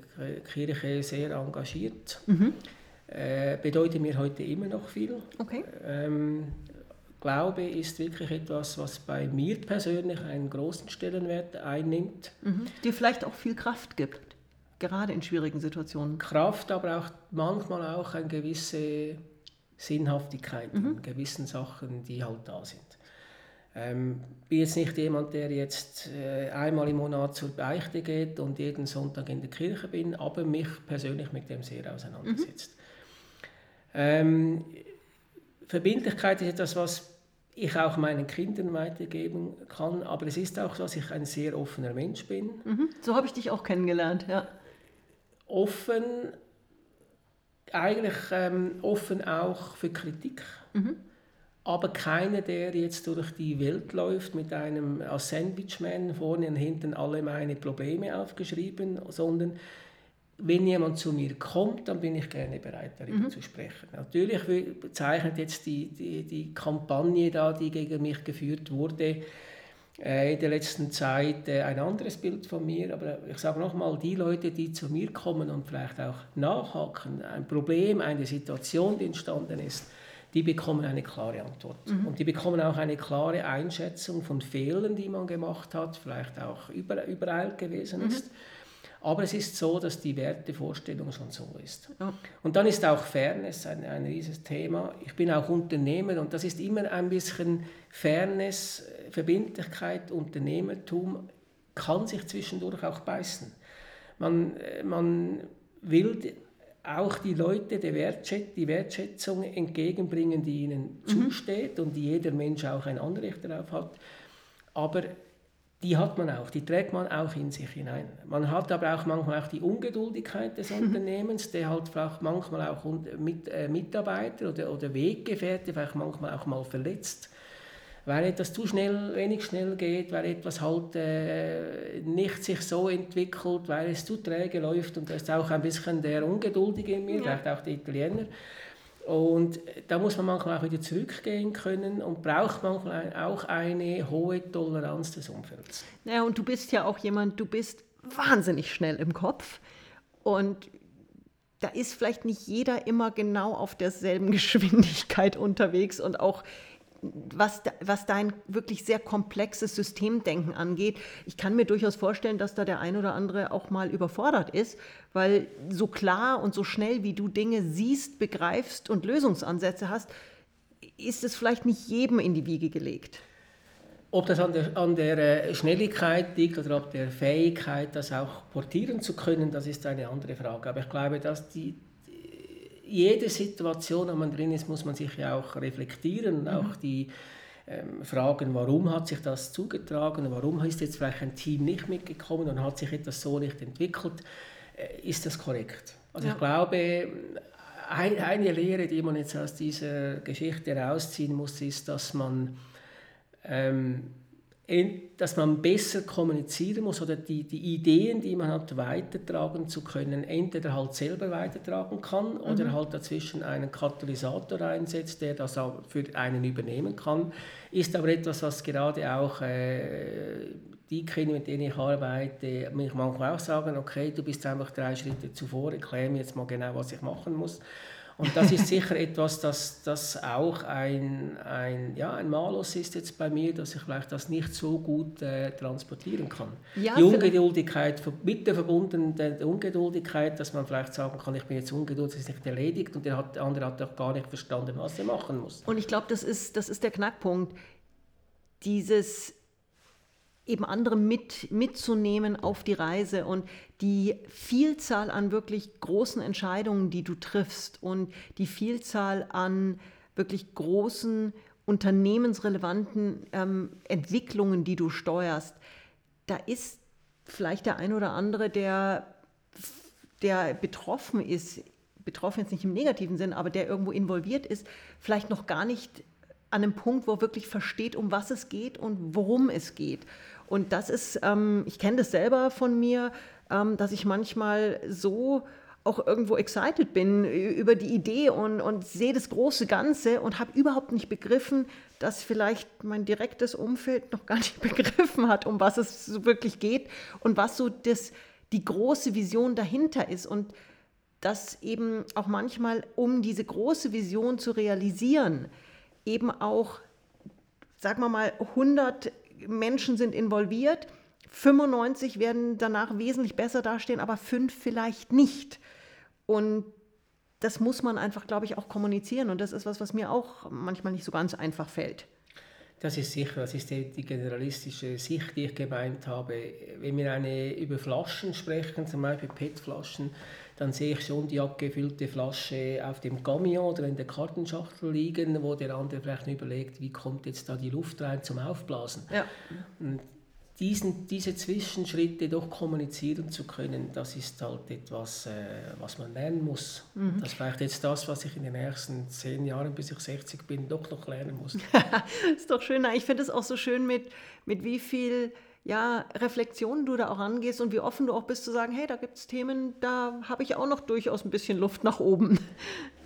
Kirche sehr engagiert. Mhm. Äh, bedeutet mir heute immer noch viel. Okay. Ähm, Glaube ist wirklich etwas, was bei mir persönlich einen großen Stellenwert einnimmt. Mhm. Dir vielleicht auch viel Kraft gibt, gerade in schwierigen Situationen. Kraft, aber auch manchmal auch eine gewisse Sinnhaftigkeit mhm. in gewissen Sachen, die halt da sind. Ähm, bin jetzt nicht jemand, der jetzt äh, einmal im Monat zur Beichte geht und jeden Sonntag in der Kirche bin, aber mich persönlich mit dem sehr auseinandersetzt. Mhm. Ähm, Verbindlichkeit ist etwas, was ich auch meinen Kindern weitergeben kann, aber es ist auch so, dass ich ein sehr offener Mensch bin. Mhm. So habe ich dich auch kennengelernt, ja. Offen, eigentlich ähm, offen auch für Kritik. Mhm aber keiner, der jetzt durch die Welt läuft mit einem als Sandwichman vorne und hinten alle meine Probleme aufgeschrieben, sondern wenn jemand zu mir kommt, dann bin ich gerne bereit, darüber mhm. zu sprechen. Natürlich bezeichnet jetzt die, die, die Kampagne da, die gegen mich geführt wurde, äh, in der letzten Zeit äh, ein anderes Bild von mir. Aber ich sage nochmal, die Leute, die zu mir kommen und vielleicht auch nachhaken, ein Problem, eine Situation, die entstanden ist, die bekommen eine klare Antwort. Mhm. Und die bekommen auch eine klare Einschätzung von Fehlern, die man gemacht hat, vielleicht auch über, übereilt gewesen mhm. ist. Aber es ist so, dass die Wertevorstellung schon so ist. Ja. Und dann ist auch Fairness ein, ein riesiges Thema. Ich bin auch Unternehmer und das ist immer ein bisschen Fairness, Verbindlichkeit, Unternehmertum kann sich zwischendurch auch beißen. Man, man will auch die Leute die, Wertschät die Wertschätzung entgegenbringen, die ihnen mhm. zusteht und die jeder Mensch auch ein Anrecht darauf hat. Aber die hat man auch, die trägt man auch in sich hinein. Man hat aber auch manchmal auch die Ungeduldigkeit des mhm. Unternehmens, der halt vielleicht manchmal auch mit, äh, Mitarbeiter oder, oder Weggefährte vielleicht manchmal auch mal verletzt, weil etwas zu schnell, wenig schnell geht, weil etwas halt äh, nicht sich so entwickelt, weil es zu träge läuft und da ist auch ein bisschen der Ungeduldige in mir, ja. vielleicht auch der Italiener. Und da muss man manchmal auch wieder zurückgehen können und braucht manchmal auch eine hohe Toleranz des Umfelds. Ja, und du bist ja auch jemand, du bist wahnsinnig schnell im Kopf und da ist vielleicht nicht jeder immer genau auf derselben Geschwindigkeit unterwegs und auch was, was dein wirklich sehr komplexes Systemdenken angeht, ich kann mir durchaus vorstellen, dass da der ein oder andere auch mal überfordert ist, weil so klar und so schnell, wie du Dinge siehst, begreifst und Lösungsansätze hast, ist es vielleicht nicht jedem in die Wiege gelegt. Ob das an der, an der äh, Schnelligkeit liegt oder ob der Fähigkeit, das auch portieren zu können, das ist eine andere Frage. Aber ich glaube, dass die, jede Situation, in man drin ist, muss man sich ja auch reflektieren und auch mhm. die ähm, fragen, warum hat sich das zugetragen, warum ist jetzt vielleicht ein Team nicht mitgekommen und hat sich etwas so nicht entwickelt. Äh, ist das korrekt? Also ja. ich glaube, ein, eine Lehre, die man jetzt aus dieser Geschichte herausziehen muss, ist, dass man ähm, dass man besser kommunizieren muss oder die, die Ideen, die man hat, weitertragen zu können, entweder halt selber weitertragen kann oder mhm. halt dazwischen einen Katalysator einsetzt, der das auch für einen übernehmen kann. Ist aber etwas, was gerade auch äh, die Kinder, mit denen ich arbeite, mich manchmal auch sagen, okay, du bist einfach drei Schritte zuvor, erklär mir jetzt mal genau, was ich machen muss. Und das ist sicher etwas, das, das auch ein, ein, ja, ein Malus ist jetzt bei mir, dass ich vielleicht das nicht so gut äh, transportieren kann. Ja, die Ungeduldigkeit, mit der verbundenen Ungeduldigkeit, dass man vielleicht sagen kann, ich bin jetzt ungeduldig, es ist nicht erledigt und der, hat, der andere hat auch gar nicht verstanden, was er machen muss. Und ich glaube, das ist, das ist der Knackpunkt. Dieses eben andere mit, mitzunehmen auf die Reise und die Vielzahl an wirklich großen Entscheidungen, die du triffst und die Vielzahl an wirklich großen unternehmensrelevanten ähm, Entwicklungen, die du steuerst, da ist vielleicht der ein oder andere, der, der betroffen ist, betroffen jetzt nicht im negativen Sinn, aber der irgendwo involviert ist, vielleicht noch gar nicht an einem Punkt, wo er wirklich versteht, um was es geht und worum es geht. Und das ist, ähm, ich kenne das selber von mir, dass ich manchmal so auch irgendwo excited bin über die Idee und, und sehe das große Ganze und habe überhaupt nicht begriffen, dass vielleicht mein direktes Umfeld noch gar nicht begriffen hat, um was es so wirklich geht und was so das, die große Vision dahinter ist. Und dass eben auch manchmal, um diese große Vision zu realisieren, eben auch, sagen wir mal, 100 Menschen sind involviert, 95 werden danach wesentlich besser dastehen, aber fünf vielleicht nicht. Und das muss man einfach, glaube ich, auch kommunizieren. Und das ist was, was mir auch manchmal nicht so ganz einfach fällt. Das ist sicher, das ist die, die, generalistische Sicht, die ich gemeint habe. Wenn wir eine, über Flaschen sprechen, zum Beispiel PET-Flaschen, dann sehe ich schon die abgefüllte Flasche auf dem Camion oder in der Kartenschachtel liegen, wo der andere vielleicht überlegt, wie kommt jetzt da die Luft rein zum Aufblasen. Ja. Und diesen, diese Zwischenschritte doch kommunizieren zu können, das ist halt etwas, äh, was man lernen muss. Mhm. Das ist vielleicht jetzt das, was ich in den nächsten zehn Jahren, bis ich 60 bin, doch noch lernen muss. ist doch schön. Ich finde es auch so schön, mit, mit wie viel ja, Reflexionen du da auch angehst und wie offen du auch bist zu sagen, hey, da gibt es Themen, da habe ich auch noch durchaus ein bisschen Luft nach oben.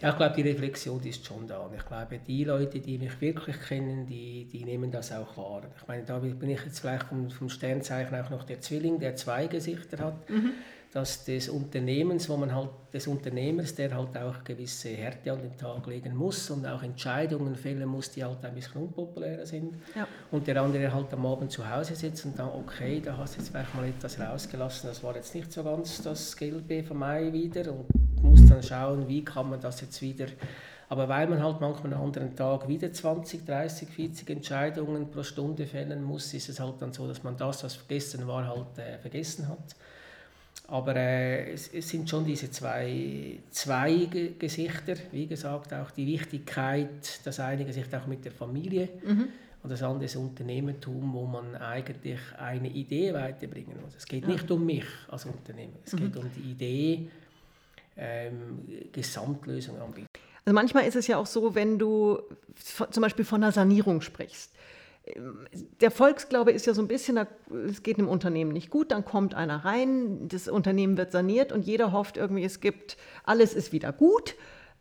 Ja, ich glaube, die Reflexion ist schon da. Und ich glaube, die Leute, die mich wirklich kennen, die, die nehmen das auch wahr. Ich meine, da bin ich jetzt vielleicht vom, vom Sternzeichen auch noch der Zwilling, der zwei Gesichter hat. Mhm dass des Unternehmens, wo man halt des Unternehmers, der halt auch gewisse Härte an den Tag legen muss und auch Entscheidungen fällen muss, die halt ein bisschen unpopulärer sind. Ja. Und der andere halt am Abend zu Hause sitzt und dann, okay, da hast du jetzt vielleicht mal etwas rausgelassen, das war jetzt nicht so ganz das Gelbe von Mai wieder und muss dann schauen, wie kann man das jetzt wieder aber weil man halt manchmal einen anderen Tag wieder 20, 30, 40 Entscheidungen pro Stunde fällen muss, ist es halt dann so, dass man das, was vergessen war, halt äh, vergessen hat. Aber äh, es, es, sind schon diese zwei, zwei Gesichter, wie gesagt, auch die Wichtigkeit, das eine Gesicht auch mit der Familie mhm. und das andere das Unternehmertum, wo man eigentlich eine Idee weiterbringen muss. Es geht ja. nicht um mich als Unternehmer, es mhm. geht um die Idee, ähm, Gesamtlösung anbieten. Also manchmal ist es ja auch so, wenn du zum Beispiel von einer Sanierung sprichst der Volksglaube ist ja so ein bisschen, es geht einem Unternehmen nicht gut, dann kommt einer rein, das Unternehmen wird saniert und jeder hofft irgendwie, es gibt, alles ist wieder gut.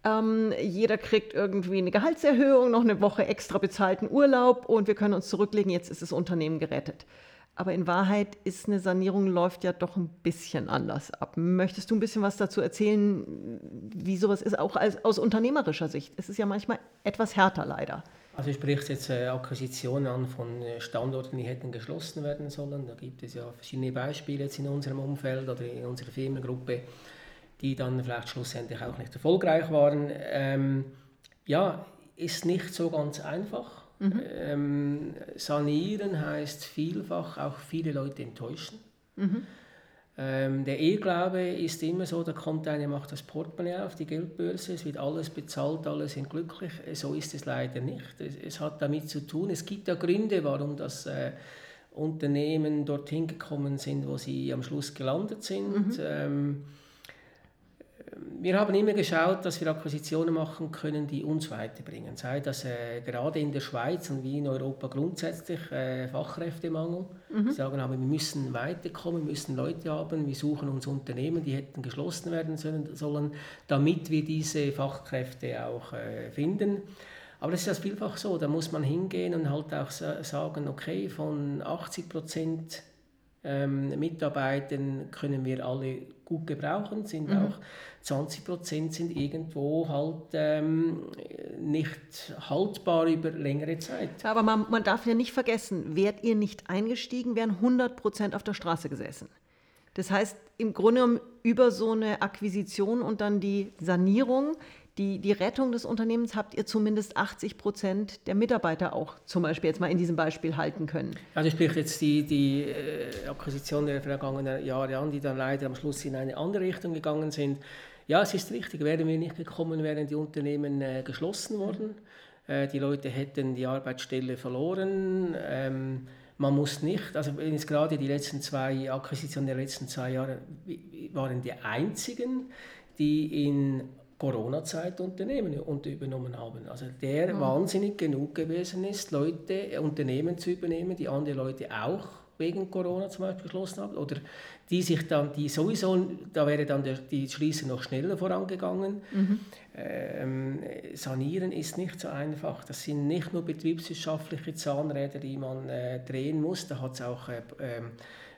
Ähm, jeder kriegt irgendwie eine Gehaltserhöhung, noch eine Woche extra bezahlten Urlaub und wir können uns zurücklegen, jetzt ist das Unternehmen gerettet. Aber in Wahrheit ist eine Sanierung läuft ja doch ein bisschen anders ab. Möchtest du ein bisschen was dazu erzählen, wie sowas ist, auch als, aus unternehmerischer Sicht? Es ist ja manchmal etwas härter leider. Also spricht jetzt äh, Akquisitionen an von äh, Standorten, die hätten geschlossen werden sollen. Da gibt es ja verschiedene Beispiele jetzt in unserem Umfeld oder in unserer Firmengruppe, die dann vielleicht schlussendlich auch nicht erfolgreich waren. Ähm, ja, ist nicht so ganz einfach. Mhm. Ähm, sanieren heißt vielfach auch viele Leute enttäuschen. Mhm. Ähm, der Irrglaube ist immer so, da kommt einer, macht das Portemonnaie auf die Geldbörse, es wird alles bezahlt, alle sind glücklich. So ist es leider nicht. Es, es hat damit zu tun, es gibt ja Gründe, warum das äh, Unternehmen dorthin gekommen sind, wo sie am Schluss gelandet sind. Mhm. Ähm, wir haben immer geschaut, dass wir Akquisitionen machen können, die uns weiterbringen. Sei das äh, gerade in der Schweiz und wie in Europa grundsätzlich äh, Fachkräftemangel. Mhm. Wir sagen aber, wir müssen weiterkommen, wir müssen Leute haben, wir suchen uns Unternehmen, die hätten geschlossen werden sollen, damit wir diese Fachkräfte auch äh, finden. Aber das ist ja vielfach so, da muss man hingehen und halt auch sagen, okay, von 80 Prozent ähm, Mitarbeitern können wir alle gut gebrauchen, sind mhm. auch 20 Prozent sind irgendwo halt ähm, nicht haltbar über längere Zeit. Aber man, man darf ja nicht vergessen, wärt ihr nicht eingestiegen, wären 100 Prozent auf der Straße gesessen. Das heißt, im Grunde genommen über so eine Akquisition und dann die Sanierung die, die Rettung des Unternehmens habt ihr zumindest 80 Prozent der Mitarbeiter auch zum Beispiel jetzt mal in diesem Beispiel halten können. Also sprich jetzt die, die äh, Akquisition der vergangenen Jahre an, die dann leider am Schluss in eine andere Richtung gegangen sind. Ja, es ist richtig, wären wir nicht gekommen, wären die Unternehmen äh, geschlossen worden. Äh, die Leute hätten die Arbeitsstelle verloren. Ähm, man muss nicht, also jetzt gerade die letzten zwei Akquisitionen der letzten zwei Jahre waren die einzigen, die in Corona-Zeit Unternehmen und übernommen haben. Also der mhm. wahnsinnig genug gewesen ist, Leute, äh, Unternehmen zu übernehmen, die andere Leute auch wegen Corona zum Beispiel geschlossen haben oder die sich dann, die sowieso, da wäre dann der, die Schließung noch schneller vorangegangen. Mhm. Ähm, sanieren ist nicht so einfach. Das sind nicht nur betriebswirtschaftliche Zahnräder, die man äh, drehen muss, da hat es auch äh,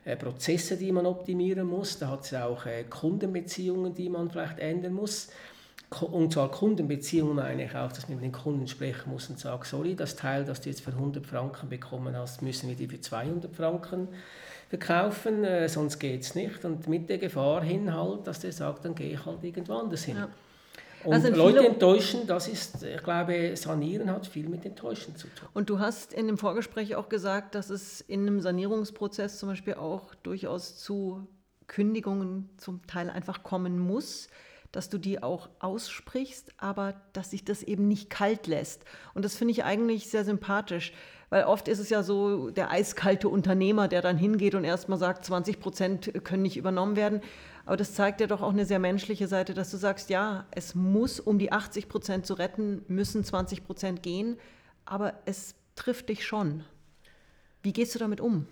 äh, Prozesse, die man optimieren muss, da hat es auch äh, Kundenbeziehungen, die man vielleicht ändern muss und zwar Kundenbeziehungen eigentlich auch, dass man mit den Kunden sprechen muss und sagt, sorry, das Teil, das du jetzt für 100 Franken bekommen hast, müssen wir dir für 200 Franken verkaufen, äh, sonst geht es nicht. Und mit der Gefahr hin halt, dass der sagt, dann gehe ich halt irgendwo anders hin. Ja. Und also Leute enttäuschen, das ist, ich glaube, Sanieren hat viel mit Enttäuschen zu tun. Und du hast in dem Vorgespräch auch gesagt, dass es in einem Sanierungsprozess zum Beispiel auch durchaus zu Kündigungen zum Teil einfach kommen muss dass du die auch aussprichst, aber dass sich das eben nicht kalt lässt. Und das finde ich eigentlich sehr sympathisch, weil oft ist es ja so der eiskalte Unternehmer, der dann hingeht und erstmal sagt, 20 Prozent können nicht übernommen werden. Aber das zeigt ja doch auch eine sehr menschliche Seite, dass du sagst, ja, es muss, um die 80 Prozent zu retten, müssen 20 Prozent gehen, aber es trifft dich schon. Wie gehst du damit um?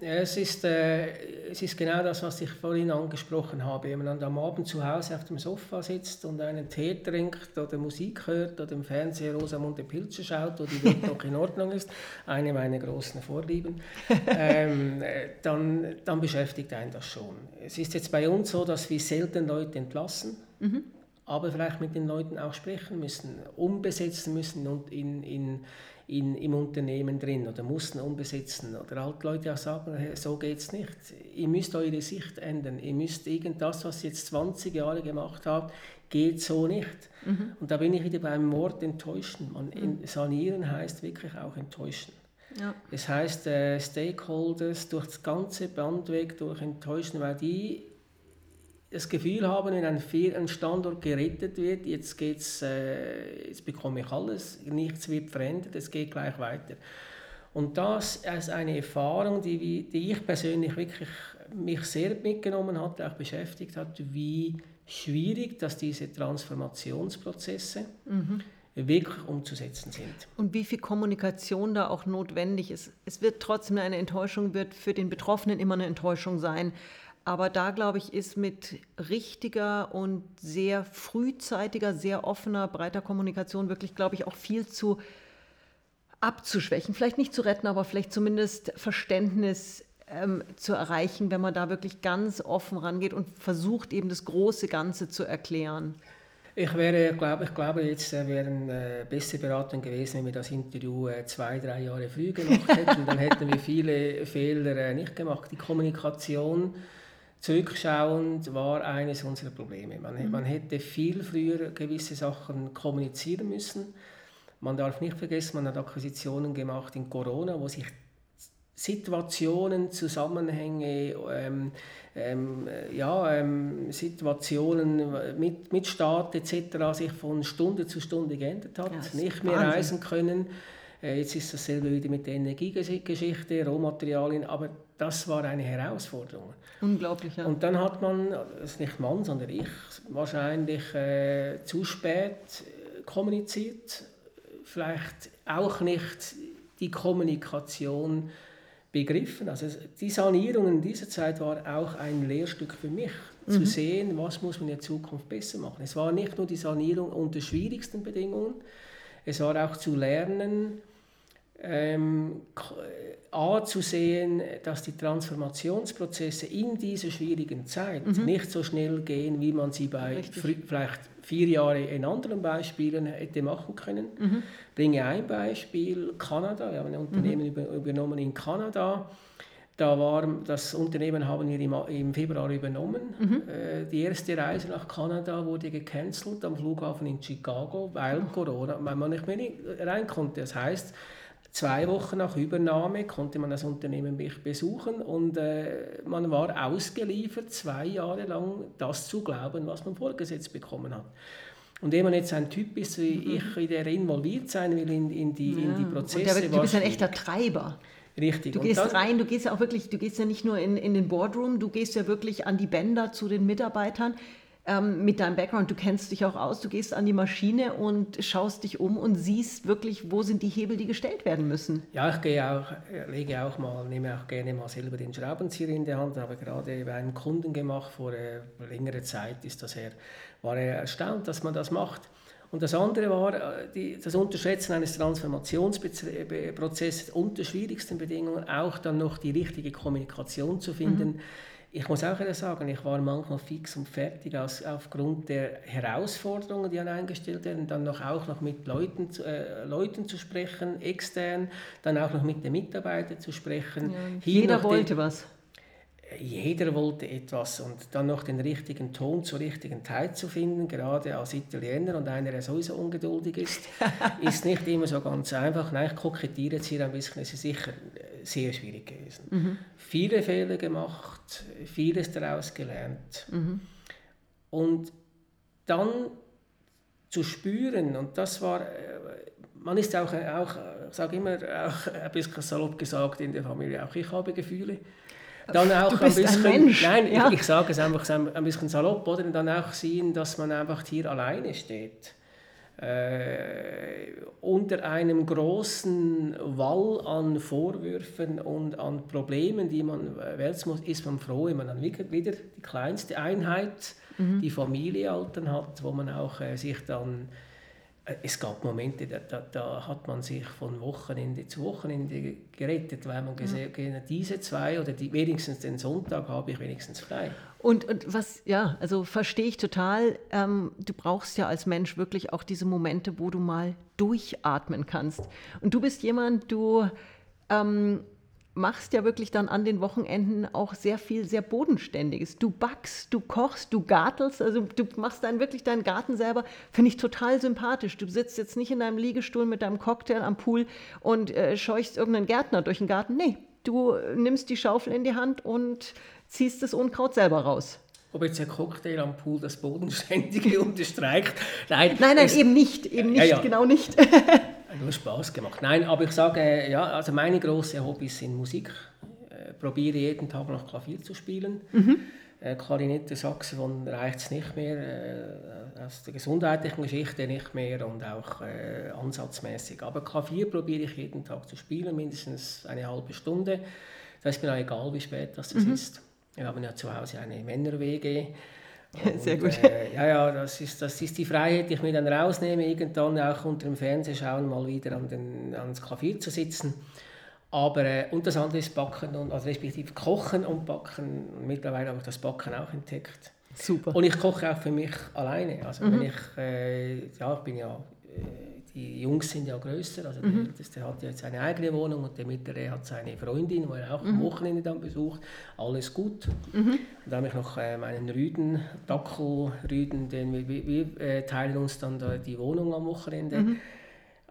Ja, es, ist, äh, es ist genau das, was ich vorhin angesprochen habe. Wenn man am Abend zu Hause auf dem Sofa sitzt und einen Tee trinkt oder Musik hört oder im Fernseher Rosamunde Pilcher schaut, wo die Welt noch in Ordnung ist, eine meiner großen Vorlieben, ähm, äh, dann, dann beschäftigt einen das schon. Es ist jetzt bei uns so, dass wir selten Leute entlassen. Mhm aber vielleicht mit den Leuten auch sprechen müssen, umbesetzen müssen und in, in, in, im Unternehmen drin oder mussten umbesetzen oder halt Leute auch sagen, hey, so geht es nicht. Ihr müsst eure Sicht ändern, ihr müsst irgendwas, was ihr jetzt 20 Jahre gemacht habt, geht so nicht. Mhm. Und da bin ich wieder beim Wort enttäuschen. Man, mhm. Sanieren heißt wirklich auch enttäuschen. Ja. Das heißt, äh, Stakeholders durch das ganze Bandweg durch enttäuschen, weil die das Gefühl haben, wenn ein, ein Standort gerettet wird, jetzt, geht's, äh, jetzt bekomme ich alles, nichts wird verändert, es geht gleich weiter. Und das ist eine Erfahrung, die, die ich persönlich wirklich mich sehr mitgenommen hat, auch beschäftigt hat, wie schwierig dass diese Transformationsprozesse mhm. wirklich umzusetzen sind. Und wie viel Kommunikation da auch notwendig ist. Es wird trotzdem eine Enttäuschung, wird für den Betroffenen immer eine Enttäuschung sein. Aber da, glaube ich, ist mit richtiger und sehr frühzeitiger, sehr offener, breiter Kommunikation wirklich, glaube ich, auch viel zu abzuschwächen. Vielleicht nicht zu retten, aber vielleicht zumindest Verständnis ähm, zu erreichen, wenn man da wirklich ganz offen rangeht und versucht, eben das große Ganze zu erklären. Ich wäre, glaube ich, glaube jetzt wären äh, besser beraten gewesen, wenn wir das Interview äh, zwei, drei Jahre früh gemacht hätten. Dann hätten wir viele Fehler äh, nicht gemacht. Die Kommunikation Zurückschauend war eines unserer Probleme. Man, mhm. man hätte viel früher gewisse Sachen kommunizieren müssen. Man darf nicht vergessen, man hat Akquisitionen gemacht in Corona, wo sich Situationen, Zusammenhänge, ähm, ähm, ja, ähm, Situationen mit, mit Staat etc. sich von Stunde zu Stunde geändert hat, ja, nicht mehr Wahnsinn. reisen können. Äh, jetzt ist dasselbe wieder mit der Energiegeschichte, Rohmaterialien, aber das war eine Herausforderung. Unglaublich, ja. Und dann hat man, das ist nicht Mann, sondern ich, wahrscheinlich äh, zu spät kommuniziert, vielleicht auch nicht die Kommunikation begriffen. Also die Sanierung in dieser Zeit war auch ein Lehrstück für mich, mhm. zu sehen, was muss man in der Zukunft besser machen. Es war nicht nur die Sanierung unter schwierigsten Bedingungen, es war auch zu lernen, ähm, anzusehen, dass die Transformationsprozesse in dieser schwierigen Zeit mhm. nicht so schnell gehen, wie man sie bei vielleicht vier Jahren in anderen Beispielen hätte machen können. Mhm. Ich bringe ein Beispiel, Kanada. Wir haben ein Unternehmen mhm. übernommen in Kanada. Da war, das Unternehmen haben wir im, im Februar übernommen. Mhm. Äh, die erste Reise nach Kanada wurde gecancelt am Flughafen in Chicago, weil Corona, weil man nicht mehr rein konnte. Das heißt, Zwei Wochen nach Übernahme konnte man das Unternehmen besuchen und äh, man war ausgeliefert, zwei Jahre lang das zu glauben, was man vorgesetzt bekommen hat. Und wenn man jetzt ein Typ ist wie mhm. ich, der involviert sein will in, in, die, ja. in die Prozesse. Und du bist ein echter Treiber. Richtig. Du gehst rein, du gehst ja auch wirklich, du gehst ja nicht nur in, in den Boardroom, du gehst ja wirklich an die Bänder zu den Mitarbeitern ähm, mit deinem Background, du kennst dich auch aus, du gehst an die Maschine und schaust dich um und siehst wirklich, wo sind die Hebel, die gestellt werden müssen. Ja, ich gehe auch, lege auch mal, nehme auch gerne mal selber den Schraubenzieher in der Hand, habe gerade bei einem Kunden gemacht, vor äh, längerer Zeit ist das her, war er erstaunt, dass man das macht. Und das andere war äh, die, das Unterschätzen eines Transformationsprozesses unter schwierigsten Bedingungen, auch dann noch die richtige Kommunikation zu finden. Mhm ich muss auch sagen, ich war manchmal fix und fertig aus, aufgrund der Herausforderungen, die eingestellt werden, dann noch auch noch mit Leuten, äh, Leuten zu sprechen, extern, dann auch noch mit den Mitarbeitern zu sprechen. Ja, jeder wollte den, was jeder wollte etwas und dann noch den richtigen Ton zur richtigen Zeit zu finden, gerade als Italiener und einer, der sowieso ungeduldig ist, ist nicht immer so ganz einfach. Nein, ich kokettiere jetzt hier ein bisschen, es ist sicher äh, sehr schwierig gewesen. Mhm. Viele Fehler gemacht, vieles daraus gelernt. Mhm. Und dann zu spüren, und das war, äh, man ist auch, auch ich sage immer, auch ein bisschen salopp gesagt in der Familie, auch ich habe Gefühle dann auch ein bisschen, ein Mensch. nein, ja. ich, ich sage es einfach ein bisschen salopp, oder? Und dann auch sehen, dass man einfach hier alleine steht. Äh, unter einem großen Wall an Vorwürfen und an Problemen, die man wälzen muss, ist man froh, wenn man dann wieder, wieder die kleinste Einheit, mhm. die Familie halt dann hat, wo man auch äh, sich dann äh, es gab Momente, da, da, da, hat man sich von Wochenende zu Wochenende gerettet, weil man gesehen hat, diese zwei oder die, wenigstens den Sonntag habe ich wenigstens frei. Und, und was, ja, also verstehe ich total. Ähm, du brauchst ja als Mensch wirklich auch diese Momente, wo du mal durchatmen kannst. Und du bist jemand, du ähm, machst ja wirklich dann an den Wochenenden auch sehr viel sehr Bodenständiges. Du backst, du kochst, du gartelst, also du machst dann wirklich deinen Garten selber. Finde ich total sympathisch. Du sitzt jetzt nicht in deinem Liegestuhl mit deinem Cocktail am Pool und äh, scheuchst irgendeinen Gärtner durch den Garten. Nee, du nimmst die Schaufel in die Hand und ziehst das Unkraut selber raus. Ob jetzt ein Cocktail am Pool das Bodenständige unterstreicht? Nein, nein, nein eben nicht, eben nicht, ja, ja. genau nicht. Nur Spaß gemacht. Nein, aber ich sage, ja, also meine großen Hobbys sind Musik. Ich äh, probiere jeden Tag noch Klavier zu spielen. Mhm. Äh, Klarinette, Saxophon reicht es nicht mehr, äh, aus der gesundheitlichen Geschichte nicht mehr und auch äh, ansatzmäßig. Aber Klavier probiere ich jeden Tag zu spielen, mindestens eine halbe Stunde. Das ist mir auch egal, wie spät das mhm. ist. Wir haben ja zu Hause eine Männer-WG. Sehr gut. Äh, ja, ja, das ist, das ist die Freiheit, die ich mir dann rausnehme, irgendwann auch unter dem Fernsehschauen mal wieder an den, ans Klavier zu sitzen. Aber, äh, und das andere ist Backen, und, also respektive Kochen und Backen. Mittlerweile habe ich das Backen auch entdeckt. Super. Und ich koche auch für mich alleine. Also mhm. wenn ich, äh, ja, ich bin ja äh, die Jungs sind ja größer, also der mhm. Älteste hat jetzt seine eigene Wohnung und der Mittlere hat seine Freundin, die er auch mhm. am Wochenende dann besucht. Alles gut. Mhm. Und dann habe ich noch äh, meinen Rüden, Dackelrüden, den wir, wir, wir äh, teilen uns dann da die Wohnung am Wochenende. Mhm.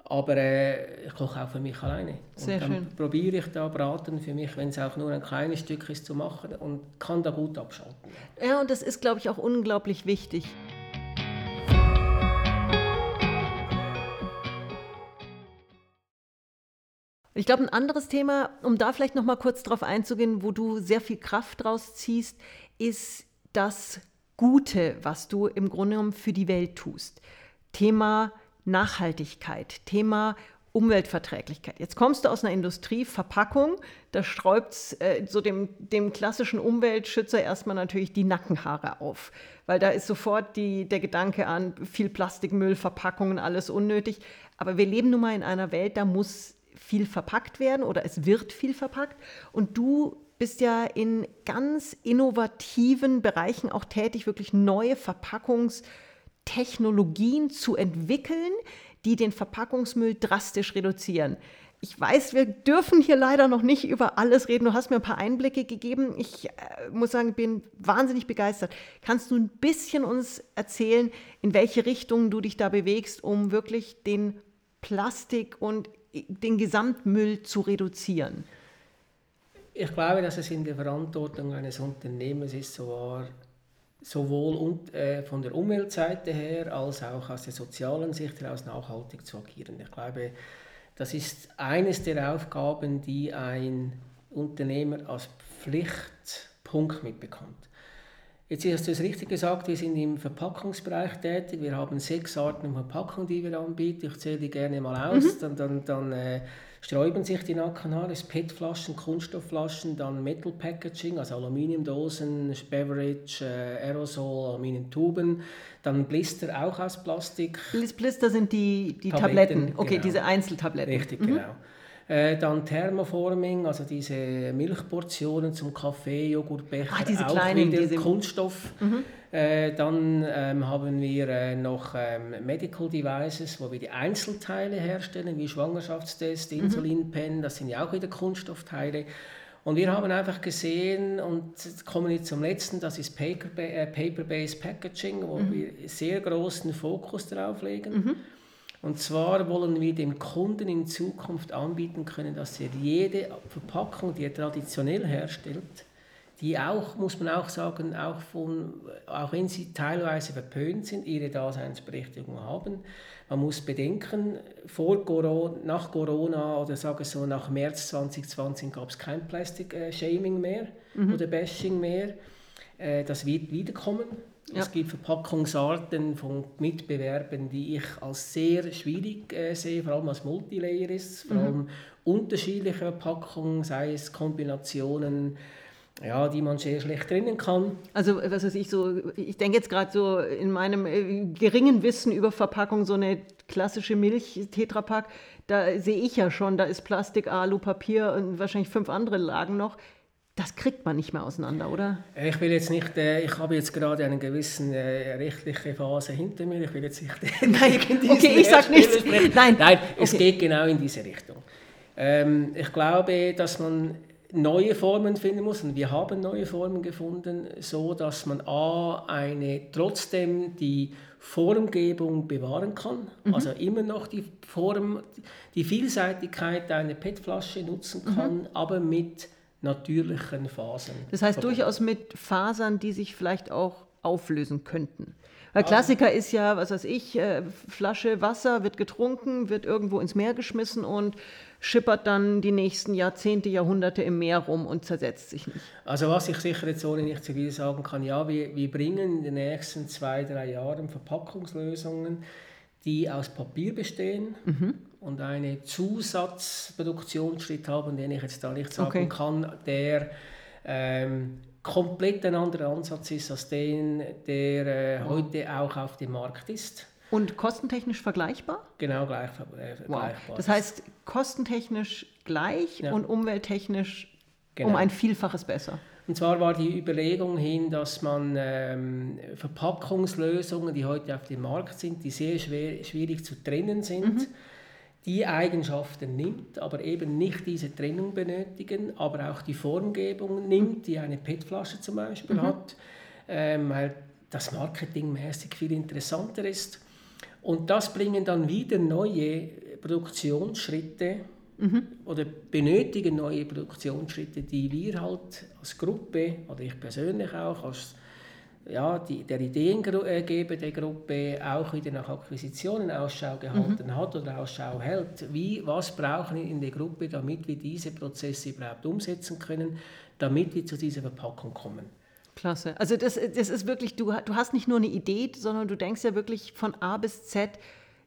Aber äh, ich koche auch für mich alleine. Sehr und dann schön. probiere ich da Braten für mich, wenn es auch nur ein kleines Stück ist, zu machen und kann da gut abschalten. Ja, und das ist, glaube ich, auch unglaublich wichtig. Ich glaube, ein anderes Thema, um da vielleicht noch mal kurz drauf einzugehen, wo du sehr viel Kraft draus ziehst, ist das Gute, was du im Grunde genommen für die Welt tust. Thema Nachhaltigkeit, Thema Umweltverträglichkeit. Jetzt kommst du aus einer Industrieverpackung, da sträubt äh, so dem, dem klassischen Umweltschützer erstmal natürlich die Nackenhaare auf, weil da ist sofort die, der Gedanke an viel Plastikmüll, Verpackungen, alles unnötig. Aber wir leben nun mal in einer Welt, da muss viel verpackt werden oder es wird viel verpackt. Und du bist ja in ganz innovativen Bereichen auch tätig, wirklich neue Verpackungstechnologien zu entwickeln, die den Verpackungsmüll drastisch reduzieren. Ich weiß, wir dürfen hier leider noch nicht über alles reden. Du hast mir ein paar Einblicke gegeben. Ich äh, muss sagen, bin wahnsinnig begeistert. Kannst du ein bisschen uns erzählen, in welche Richtung du dich da bewegst, um wirklich den Plastik und den Gesamtmüll zu reduzieren? Ich glaube, dass es in der Verantwortung eines Unternehmens ist, sowohl äh, von der Umweltseite her als auch aus der sozialen Sicht heraus nachhaltig zu agieren. Ich glaube, das ist eines der Aufgaben, die ein Unternehmer als Pflichtpunkt mitbekommt. Jetzt hast du es richtig gesagt, wir sind im Verpackungsbereich tätig. Wir haben sechs Arten von Verpackung, die wir anbieten. Ich zähle die gerne mal aus. Mhm. Dann, dann, dann äh, sträuben sich die Nackenhaare. PET-Flaschen, Kunststoffflaschen, dann Metal Packaging, also Aluminiumdosen, Beverage, äh, Aerosol, Aluminiumtuben. Dann Blister auch aus Plastik. Blister sind die, die Tabletten. Tabletten. Okay, genau. diese Einzeltabletten. Richtig, mhm. genau. Äh, dann Thermoforming, also diese Milchportionen zum Kaffee, Joghurtbecher, ah, diese auch kleinen, wieder diese... Kunststoff. Mhm. Äh, dann ähm, haben wir äh, noch ähm, Medical Devices, wo wir die Einzelteile herstellen, wie Schwangerschaftstest, mhm. Insulinpen, das sind ja auch wieder Kunststoffteile. Und wir haben einfach gesehen, und kommen jetzt zum letzten, das ist äh, Paper-Based Packaging, wo mhm. wir sehr großen Fokus darauf legen. Und zwar wollen wir dem Kunden in Zukunft anbieten können, dass er jede Verpackung, die er traditionell herstellt, die auch, muss man auch sagen, auch, von, auch wenn sie teilweise verpönt sind, ihre Daseinsberechtigung haben. Man muss bedenken, vor Corona, nach Corona oder sage so nach März 2020 gab es kein Plastic-Shaming mehr mhm. oder Bashing mehr. Äh, das wird wiederkommen. Ja. Es gibt Verpackungsarten von Mitbewerben, die ich als sehr schwierig äh, sehe, vor allem als Multilayer ist, vor mhm. allem unterschiedliche Verpackungen, sei es Kombinationen, ja, die man sehr schlecht trennen kann. Also was weiß ich so, ich denke jetzt gerade so in meinem äh, geringen Wissen über Verpackung so eine klassische Milch Tetrapack, da sehe ich ja schon, da ist Plastik, Alu, Papier und wahrscheinlich fünf andere Lagen noch das kriegt man nicht mehr auseinander, oder? Ich will jetzt nicht, äh, ich habe jetzt gerade eine gewisse äh, rechtliche Phase hinter mir. Ich will jetzt nicht Nein, okay, ich sage nichts. Nein, Nein es okay. geht genau in diese Richtung. Ähm, ich glaube, dass man neue Formen finden muss und wir haben neue Formen gefunden, so dass man a eine trotzdem die Formgebung bewahren kann, mhm. also immer noch die Form, die Vielseitigkeit einer PET-Flasche nutzen kann, mhm. aber mit natürlichen Fasern. Das heißt verbunden. durchaus mit Fasern, die sich vielleicht auch auflösen könnten. Weil Klassiker ist ja, was weiß ich, äh, Flasche Wasser wird getrunken, wird irgendwo ins Meer geschmissen und schippert dann die nächsten Jahrzehnte, Jahrhunderte im Meer rum und zersetzt sich nicht. Also was ich sicher jetzt ohne nicht zu viel sagen kann, ja, wir, wir bringen in den nächsten zwei, drei Jahren Verpackungslösungen, die aus Papier bestehen. Mhm und einen Zusatzproduktionsschritt haben, den ich jetzt da nicht sagen okay. kann, der ähm, komplett ein anderer Ansatz ist als den, der äh, heute auch auf dem Markt ist. Und kostentechnisch vergleichbar? Genau, gleich, äh, wow. Das heißt, kostentechnisch gleich ja. und umwelttechnisch genau. um ein Vielfaches besser. Und zwar war die Überlegung hin, dass man ähm, Verpackungslösungen, die heute auf dem Markt sind, die sehr schwer, schwierig zu trennen sind, mhm die Eigenschaften nimmt, aber eben nicht diese Trennung benötigen, aber auch die Formgebung nimmt, die eine PET-Flasche zum Beispiel mhm. hat, ähm, weil das marketingmäßig viel interessanter ist. Und das bringen dann wieder neue Produktionsschritte mhm. oder benötigen neue Produktionsschritte, die wir halt als Gruppe oder ich persönlich auch als ja, die, der Ideengeber der Gruppe auch wieder nach Akquisitionen Ausschau gehalten mhm. hat oder Ausschau hält. Wie, was brauchen wir in der Gruppe, damit wir diese Prozesse überhaupt umsetzen können, damit wir zu dieser Verpackung kommen. Klasse. Also das, das ist wirklich, du, du hast nicht nur eine Idee, sondern du denkst ja wirklich von A bis Z,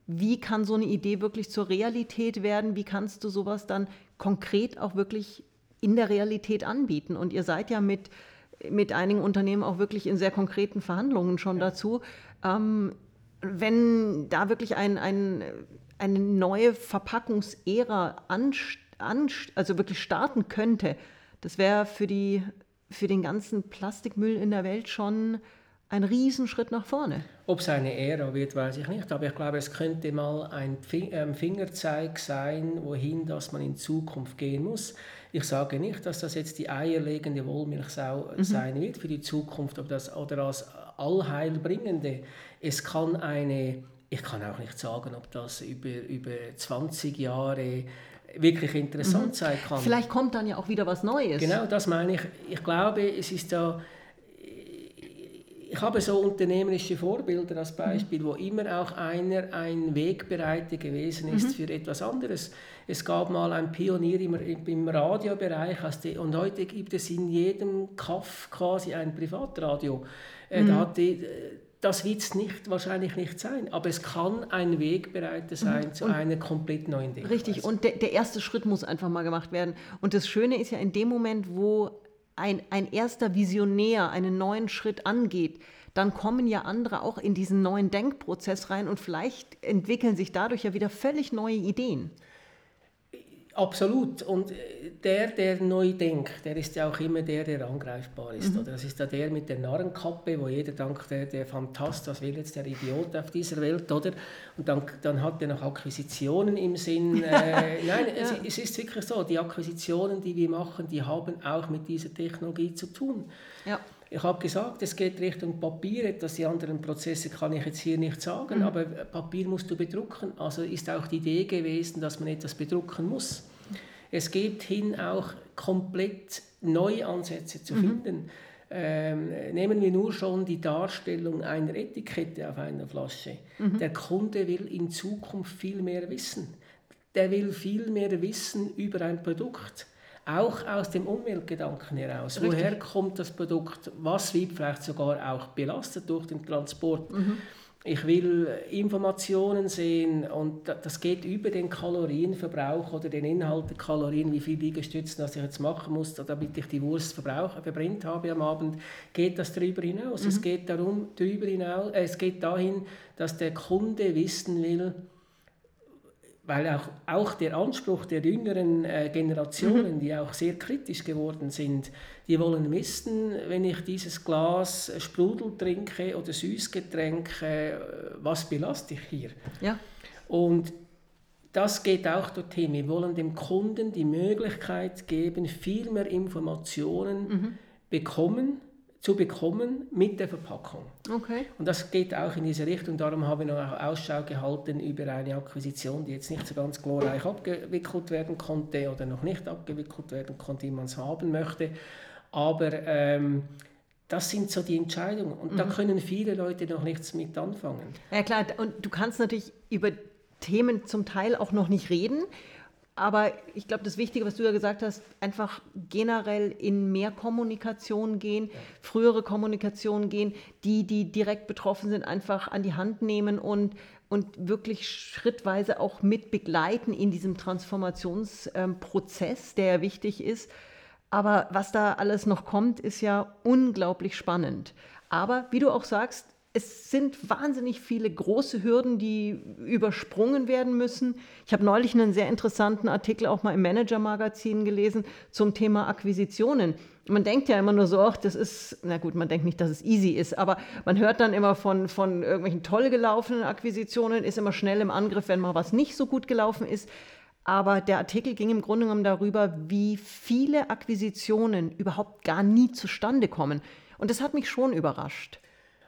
wie kann so eine Idee wirklich zur Realität werden? Wie kannst du sowas dann konkret auch wirklich in der Realität anbieten? Und ihr seid ja mit mit einigen Unternehmen auch wirklich in sehr konkreten Verhandlungen schon ja. dazu. Ähm, wenn da wirklich ein, ein, eine neue Verpackungsära an, an, also wirklich starten könnte, das wäre für, für den ganzen Plastikmüll in der Welt schon ein Riesenschritt nach vorne. Ob es eine Ära wird, weiß ich nicht, aber ich glaube, es könnte mal ein ähm, Fingerzeig sein, wohin dass man in Zukunft gehen muss. Ich sage nicht, dass das jetzt die eierlegende Wollmilchsau mhm. sein wird für die Zukunft oder, das, oder als Allheilbringende. Es kann eine, ich kann auch nicht sagen, ob das über, über 20 Jahre wirklich interessant mhm. sein kann. Vielleicht kommt dann ja auch wieder was Neues. Genau, das meine ich. Ich glaube, es ist da ich habe so unternehmerische Vorbilder als Beispiel, mhm. wo immer auch einer ein Wegbereiter gewesen ist mhm. für etwas anderes. Es gab mal einen Pionier im, im Radiobereich und heute gibt es in jedem Kaff quasi ein Privatradio. Äh, mhm. Da die, das wird es nicht, wahrscheinlich nicht sein, aber es kann ein Wegbereiter sein mhm. zu und einer komplett neuen Denkweise. Richtig, und der, der erste Schritt muss einfach mal gemacht werden. Und das Schöne ist ja in dem Moment, wo ein, ein erster Visionär einen neuen Schritt angeht, dann kommen ja andere auch in diesen neuen Denkprozess rein und vielleicht entwickeln sich dadurch ja wieder völlig neue Ideen. Absolut. Und der, der neu denkt, der ist ja auch immer der, der angreifbar ist. Mhm. Oder? Das ist ja der mit der Narrenkappe, wo jeder denkt, der, der Fantast, was will jetzt der Idiot auf dieser Welt, oder? Und dann, dann hat er noch Akquisitionen im Sinn. Äh, nein, ja. es, es, ist wirklich so, die Akquisitionen, die wir machen, die haben auch mit dieser Technologie zu tun. Ja. Ich habe gesagt, es geht Richtung Papier, etwas die anderen Prozesse kann ich jetzt hier nicht sagen, mhm. aber Papier musst du bedrucken. Also ist auch die Idee gewesen, dass man etwas bedrucken muss. Es geht hin, auch komplett neue Ansätze zu mhm. finden. Ähm, nehmen wir nur schon die Darstellung einer Etikette auf einer Flasche. Mhm. Der Kunde will in Zukunft viel mehr wissen. Der will viel mehr wissen über ein Produkt. auch aus dem Umweltgedanken heraus. Richtig. Woher kommt das Produkt? Was wird vielleicht sogar auch belastet durch den Transport? Mhm. Ich will Informationen sehen und das geht über den Kalorienverbrauch oder den Inhalt der Kalorien, wie viel Liegestützen das ich jetzt machen muss, damit ich die Wurst verbrennt habe am Abend, geht das darüber hinaus. Mhm. Es geht darum, darüber hinaus, äh, es geht dahin, dass der Kunde wissen will, weil auch, auch der Anspruch der jüngeren äh, Generationen, mhm. die auch sehr kritisch geworden sind, die wollen wissen, wenn ich dieses Glas Sprudel trinke oder Süßgetränk, äh, was belaste ich hier? Ja. Und das geht auch dorthin. Wir wollen dem Kunden die Möglichkeit geben, viel mehr Informationen mhm. bekommen zu bekommen mit der Verpackung. Okay. Und das geht auch in diese Richtung. Darum habe ich noch Ausschau gehalten über eine Akquisition, die jetzt nicht so ganz glorreich abgewickelt werden konnte oder noch nicht abgewickelt werden konnte, wie man es haben möchte. Aber ähm, das sind so die Entscheidungen. Und mhm. da können viele Leute noch nichts mit anfangen. Ja klar, und du kannst natürlich über Themen zum Teil auch noch nicht reden. Aber ich glaube, das Wichtige, was du ja gesagt hast, einfach generell in mehr Kommunikation gehen, frühere Kommunikation gehen, die, die direkt betroffen sind, einfach an die Hand nehmen und, und wirklich schrittweise auch mit begleiten in diesem Transformationsprozess, der ja wichtig ist. Aber was da alles noch kommt, ist ja unglaublich spannend. Aber wie du auch sagst, es sind wahnsinnig viele große Hürden, die übersprungen werden müssen. Ich habe neulich einen sehr interessanten Artikel auch mal im Manager-Magazin gelesen zum Thema Akquisitionen. Man denkt ja immer nur so, ach, das ist, na gut, man denkt nicht, dass es easy ist, aber man hört dann immer von, von irgendwelchen toll gelaufenen Akquisitionen, ist immer schnell im Angriff, wenn mal was nicht so gut gelaufen ist. Aber der Artikel ging im Grunde genommen darüber, wie viele Akquisitionen überhaupt gar nie zustande kommen. Und das hat mich schon überrascht.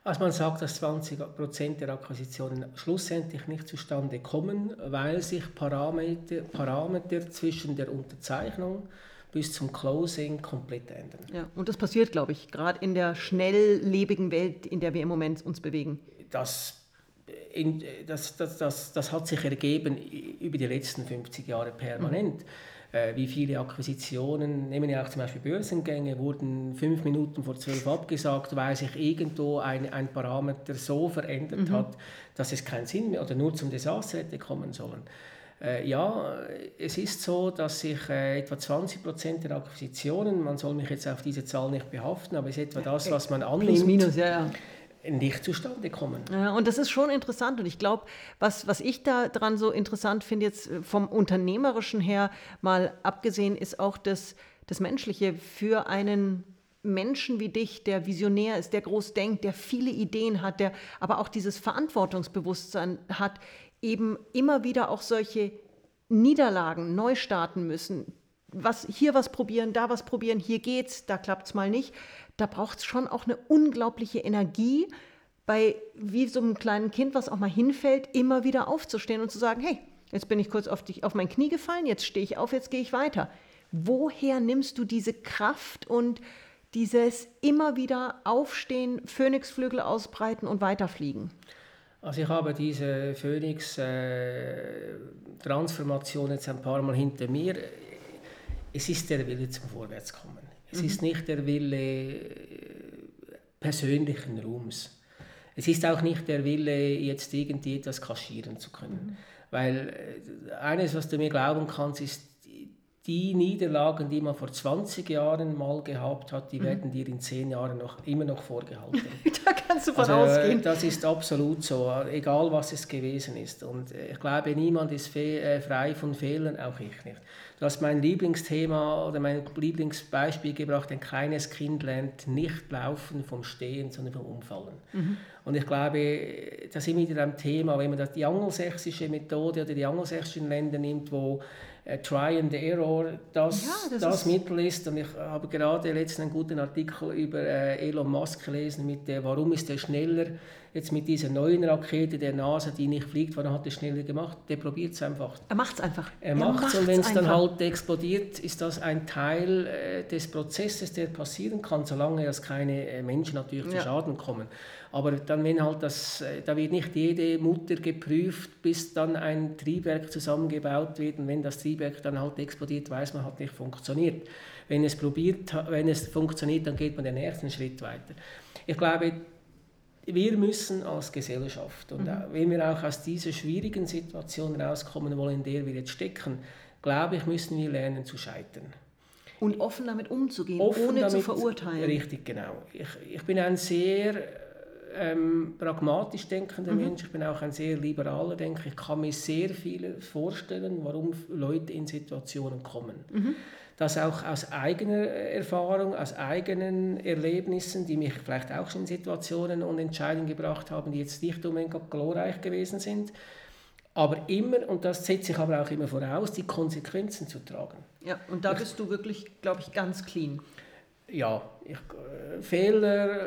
Also man sagt, dass 20 Prozent der Akquisitionen schlussendlich nicht zustande kommen, weil sich Parameter, Parameter zwischen der Unterzeichnung bis zum Closing komplett ändern. Ja, und das passiert, glaube ich, gerade in der schnelllebigen Welt, in der wir im Moment uns bewegen. Das, in, das, das, das, das hat sich ergeben über die letzten 50 Jahre permanent. Mhm wie viele Akquisitionen, nehmen wir auch zum Beispiel Börsengänge, wurden fünf Minuten vor zwölf abgesagt, weil sich irgendwo ein, ein Parameter so verändert mhm. hat, dass es keinen Sinn mehr oder nur zum Desaster hätte kommen sollen. Äh, ja, es ist so, dass sich äh, etwa 20 Prozent der Akquisitionen, man soll mich jetzt auf diese Zahl nicht behaften, aber es ist etwa das, was man annimmt. Plus, minus, ja, ja nicht zustande kommen. Ja, und das ist schon interessant. Und ich glaube, was, was ich daran so interessant finde, jetzt äh, vom Unternehmerischen her mal abgesehen, ist auch das, das Menschliche für einen Menschen wie dich, der visionär ist, der groß denkt, der viele Ideen hat, der aber auch dieses Verantwortungsbewusstsein hat, eben immer wieder auch solche Niederlagen neu starten müssen. Was, hier was probieren, da was probieren, hier geht's, da klappt's mal nicht da braucht es schon auch eine unglaubliche Energie, bei wie so einem kleinen Kind, was auch mal hinfällt, immer wieder aufzustehen und zu sagen, hey, jetzt bin ich kurz auf, dich, auf mein Knie gefallen, jetzt stehe ich auf, jetzt gehe ich weiter. Woher nimmst du diese Kraft und dieses immer wieder aufstehen, Phönixflügel ausbreiten und weiterfliegen? Also ich habe diese Phoenix-Transformation äh, jetzt ein paar Mal hinter mir. Es ist der Wille zum Vorwärtskommen. Es mhm. ist nicht der Wille äh, persönlichen Ruhms. Es ist auch nicht der Wille, jetzt irgendwie etwas kaschieren zu können. Mhm. Weil äh, eines, was du mir glauben kannst, ist, die Niederlagen, die man vor 20 Jahren mal gehabt hat, die mhm. werden dir in 10 Jahren noch, immer noch vorgehalten. da kannst du von also, ausgehen. Das ist absolut so, egal was es gewesen ist. Und ich glaube, niemand ist frei von Fehlern, auch ich nicht. Du hast mein Lieblingsthema oder mein Lieblingsbeispiel gebracht, ein kleines Kind lernt nicht laufen vom Stehen, sondern vom Umfallen. Mhm. Und ich glaube, das ist wieder ein Thema, wenn man das die angelsächsische Methode oder die angelsächsischen Länder nimmt, wo äh, Try and Error das, ja, das, das Mittel ist. Und ich habe gerade letztens einen guten Artikel über äh, Elon Musk gelesen mit der, warum ist er schneller jetzt mit dieser neuen Rakete der NASA, die nicht fliegt, warum hat er schneller gemacht? Der probiert es einfach. Er macht es einfach. Er macht es und wenn es dann halt explodiert, ist das ein Teil äh, des Prozesses, der passieren kann, solange erst keine äh, Menschen natürlich zu ja. Schaden kommen. Aber dann, wenn halt das, äh, da wird nicht jede Mutter geprüft, bis dann ein Triebwerk zusammengebaut wird und wenn das Triebwerk dann halt explodiert, weiß man, hat nicht funktioniert. Wenn es probiert, wenn es funktioniert, dann geht man den nächsten Schritt weiter. Ich glaube, wir müssen als Gesellschaft und mhm. wenn wir auch aus dieser schwierigen Situation rauskommen wollen, in der wir jetzt stecken, glaube ich, müssen wir lernen zu scheitern. Und offen damit umzugehen, offen ohne damit, zu verurteilen. Richtig, genau. Ich, ich bin ein sehr ähm, pragmatisch denkender mhm. Mensch, ich bin auch ein sehr liberaler Denker. Ich kann mir sehr viel vorstellen, warum Leute in Situationen kommen. Mhm das auch aus eigener Erfahrung, aus eigenen Erlebnissen, die mich vielleicht auch in Situationen und Entscheidungen gebracht haben, die jetzt nicht unbedingt glorreich gewesen sind, aber immer, und das setze ich aber auch immer voraus, die Konsequenzen zu tragen. Ja, und da bist du wirklich, glaube ich, ganz clean. Ja, ich, äh, Fehler,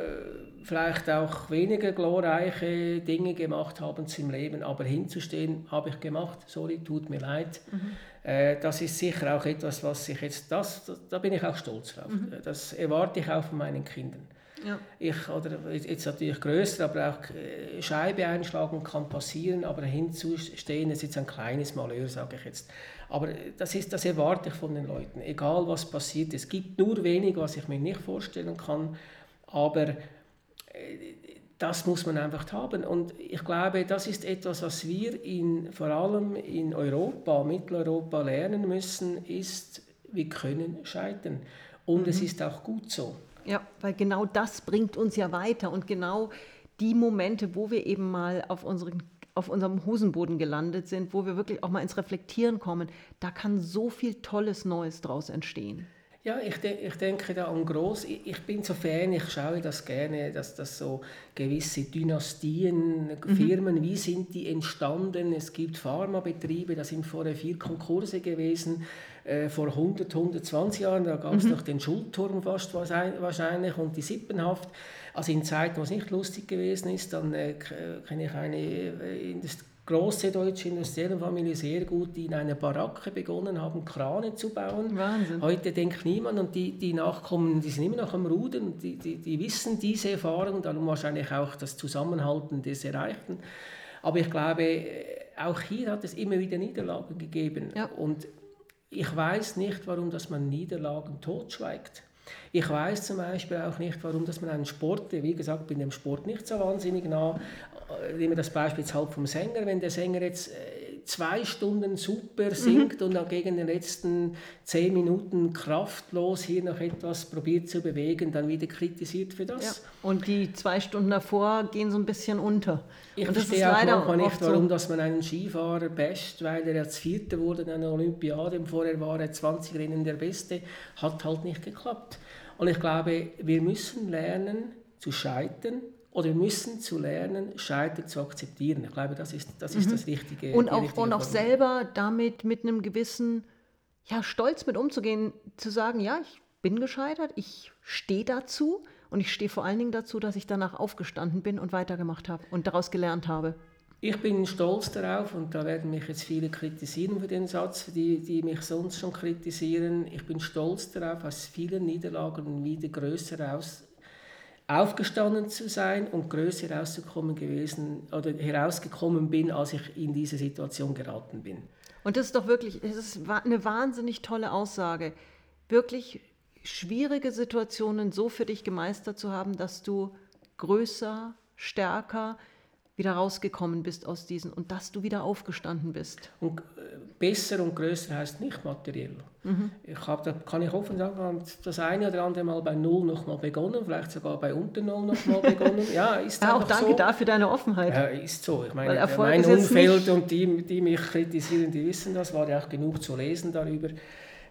vielleicht auch weniger glorreiche Dinge gemacht haben im Leben, aber hinzustehen, habe ich gemacht, sorry, tut mir leid. Mhm. Äh, das ist sicher auch etwas, was ich jetzt, das, da bin ich auch stolz drauf. Mhm. Das erwarte ich auch von meinen Kindern. Ja. Ich, oder jetzt natürlich größer, aber auch äh, Scheibe einschlagen kann passieren, aber hinzustehen, ist jetzt ein kleines Malheur, sage ich jetzt. Aber das, ist, das erwarte ich von den Leuten, egal was passiert. Es gibt nur wenig, was ich mir nicht vorstellen kann, aber das muss man einfach haben. Und ich glaube, das ist etwas, was wir in, vor allem in Europa, Mitteleuropa lernen müssen, ist, wir können scheitern. Und mhm. es ist auch gut so. Ja, weil genau das bringt uns ja weiter. Und genau die Momente, wo wir eben mal auf, unseren, auf unserem Hosenboden gelandet sind, wo wir wirklich auch mal ins Reflektieren kommen, da kann so viel Tolles Neues draus entstehen. Ja, ich, de ich denke da an groß. Ich, ich, bin so Fan, ich schaue das gerne, dass das so gewisse Dynastien, mhm. Firmen, wie sind die entstanden? Es gibt Pharmabetriebe, da sind vorher vier Konkurse gewesen. Äh, vor 100, 120 Jahren, da gab es mhm. noch den Schulturm fast wahrscheinlich und die Sippenhaft. Also in Zeiten, wo es nicht lustig gewesen ist, dann äh, kenne ich eine äh, in das große deutsche Industriellenfamilie sehr gut, die in einer Baracke begonnen haben, Krane zu bauen. Wahnsinn. Heute denkt niemand und die, die Nachkommen, die sind immer noch am Rudern, die, die, die wissen diese Erfahrung, darum wahrscheinlich auch das Zusammenhalten des Erreichten. Aber ich glaube, auch hier hat es immer wieder Niederlagen gegeben. Ja. Und ich weiß nicht, warum dass man Niederlagen totschweigt. Ich weiß zum Beispiel auch nicht, warum dass man einen Sport, wie gesagt, bin dem Sport nicht so wahnsinnig nah, nehmen wir das Beispiel jetzt halt vom Sänger, wenn der Sänger jetzt äh, zwei Stunden super singt mhm. und dann gegen den letzten zehn Minuten kraftlos hier noch etwas probiert zu bewegen, dann wieder kritisiert für das. Ja. Und die zwei Stunden davor gehen so ein bisschen unter. Ich und verstehe auch manchmal nicht, warum so. dass man einen Skifahrer basht, weil er jetzt Vierter wurde in einer Olympiade und vorher war er 20 Rennen der Beste, hat halt nicht geklappt. Und ich glaube, wir müssen lernen zu scheitern, oder wir müssen zu lernen, Scheitern zu akzeptieren. Ich glaube, das ist das, ist mhm. das Richtige. Und auch, richtige und auch selber damit mit einem gewissen ja, Stolz mit umzugehen, zu sagen, ja, ich bin gescheitert, ich stehe dazu und ich stehe vor allen Dingen dazu, dass ich danach aufgestanden bin und weitergemacht habe und daraus gelernt habe. Ich bin stolz darauf und da werden mich jetzt viele kritisieren für den Satz, die, die mich sonst schon kritisieren. Ich bin stolz darauf, aus vielen Niederlagen wieder größer aus, aufgestanden zu sein und größer herauszukommen gewesen oder herausgekommen bin, als ich in diese Situation geraten bin. Und das ist doch wirklich, das ist eine wahnsinnig tolle Aussage. Wirklich schwierige Situationen so für dich gemeistert zu haben, dass du größer, stärker, wieder rausgekommen bist aus diesen und dass du wieder aufgestanden bist. Und äh, besser und größer heißt nicht materiell. Mhm. Ich habe, da kann ich offen sagen, das eine oder andere Mal bei Null noch mal begonnen, vielleicht sogar bei unter Null noch mal begonnen. Ja, ist ja, auch danke so. dafür deine Offenheit. Ja, ist so. Ich meine, mein Umfeld und die, die mich kritisieren, die wissen das, war ja auch genug zu lesen darüber.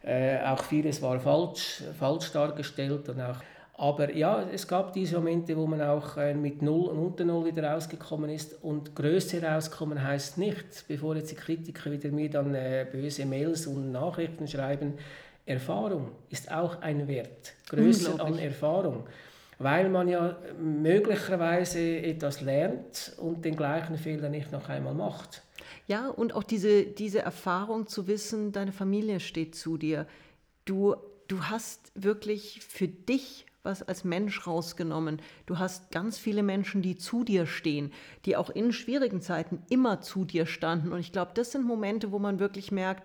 Äh, auch vieles war falsch, falsch dargestellt und auch aber ja, es gab diese Momente, wo man auch äh, mit Null und unter Null wieder rausgekommen ist. Und größer rauskommen heißt nicht, bevor jetzt die Kritiker wieder mir dann äh, böse Mails und Nachrichten schreiben, Erfahrung ist auch ein Wert. Größer an Erfahrung. weil man ja möglicherweise etwas lernt und den gleichen Fehler nicht noch einmal macht. Ja, und auch diese, diese Erfahrung zu wissen, deine Familie steht zu dir. Du, du hast wirklich für dich was als Mensch rausgenommen. Du hast ganz viele Menschen, die zu dir stehen, die auch in schwierigen Zeiten immer zu dir standen. Und ich glaube, das sind Momente, wo man wirklich merkt,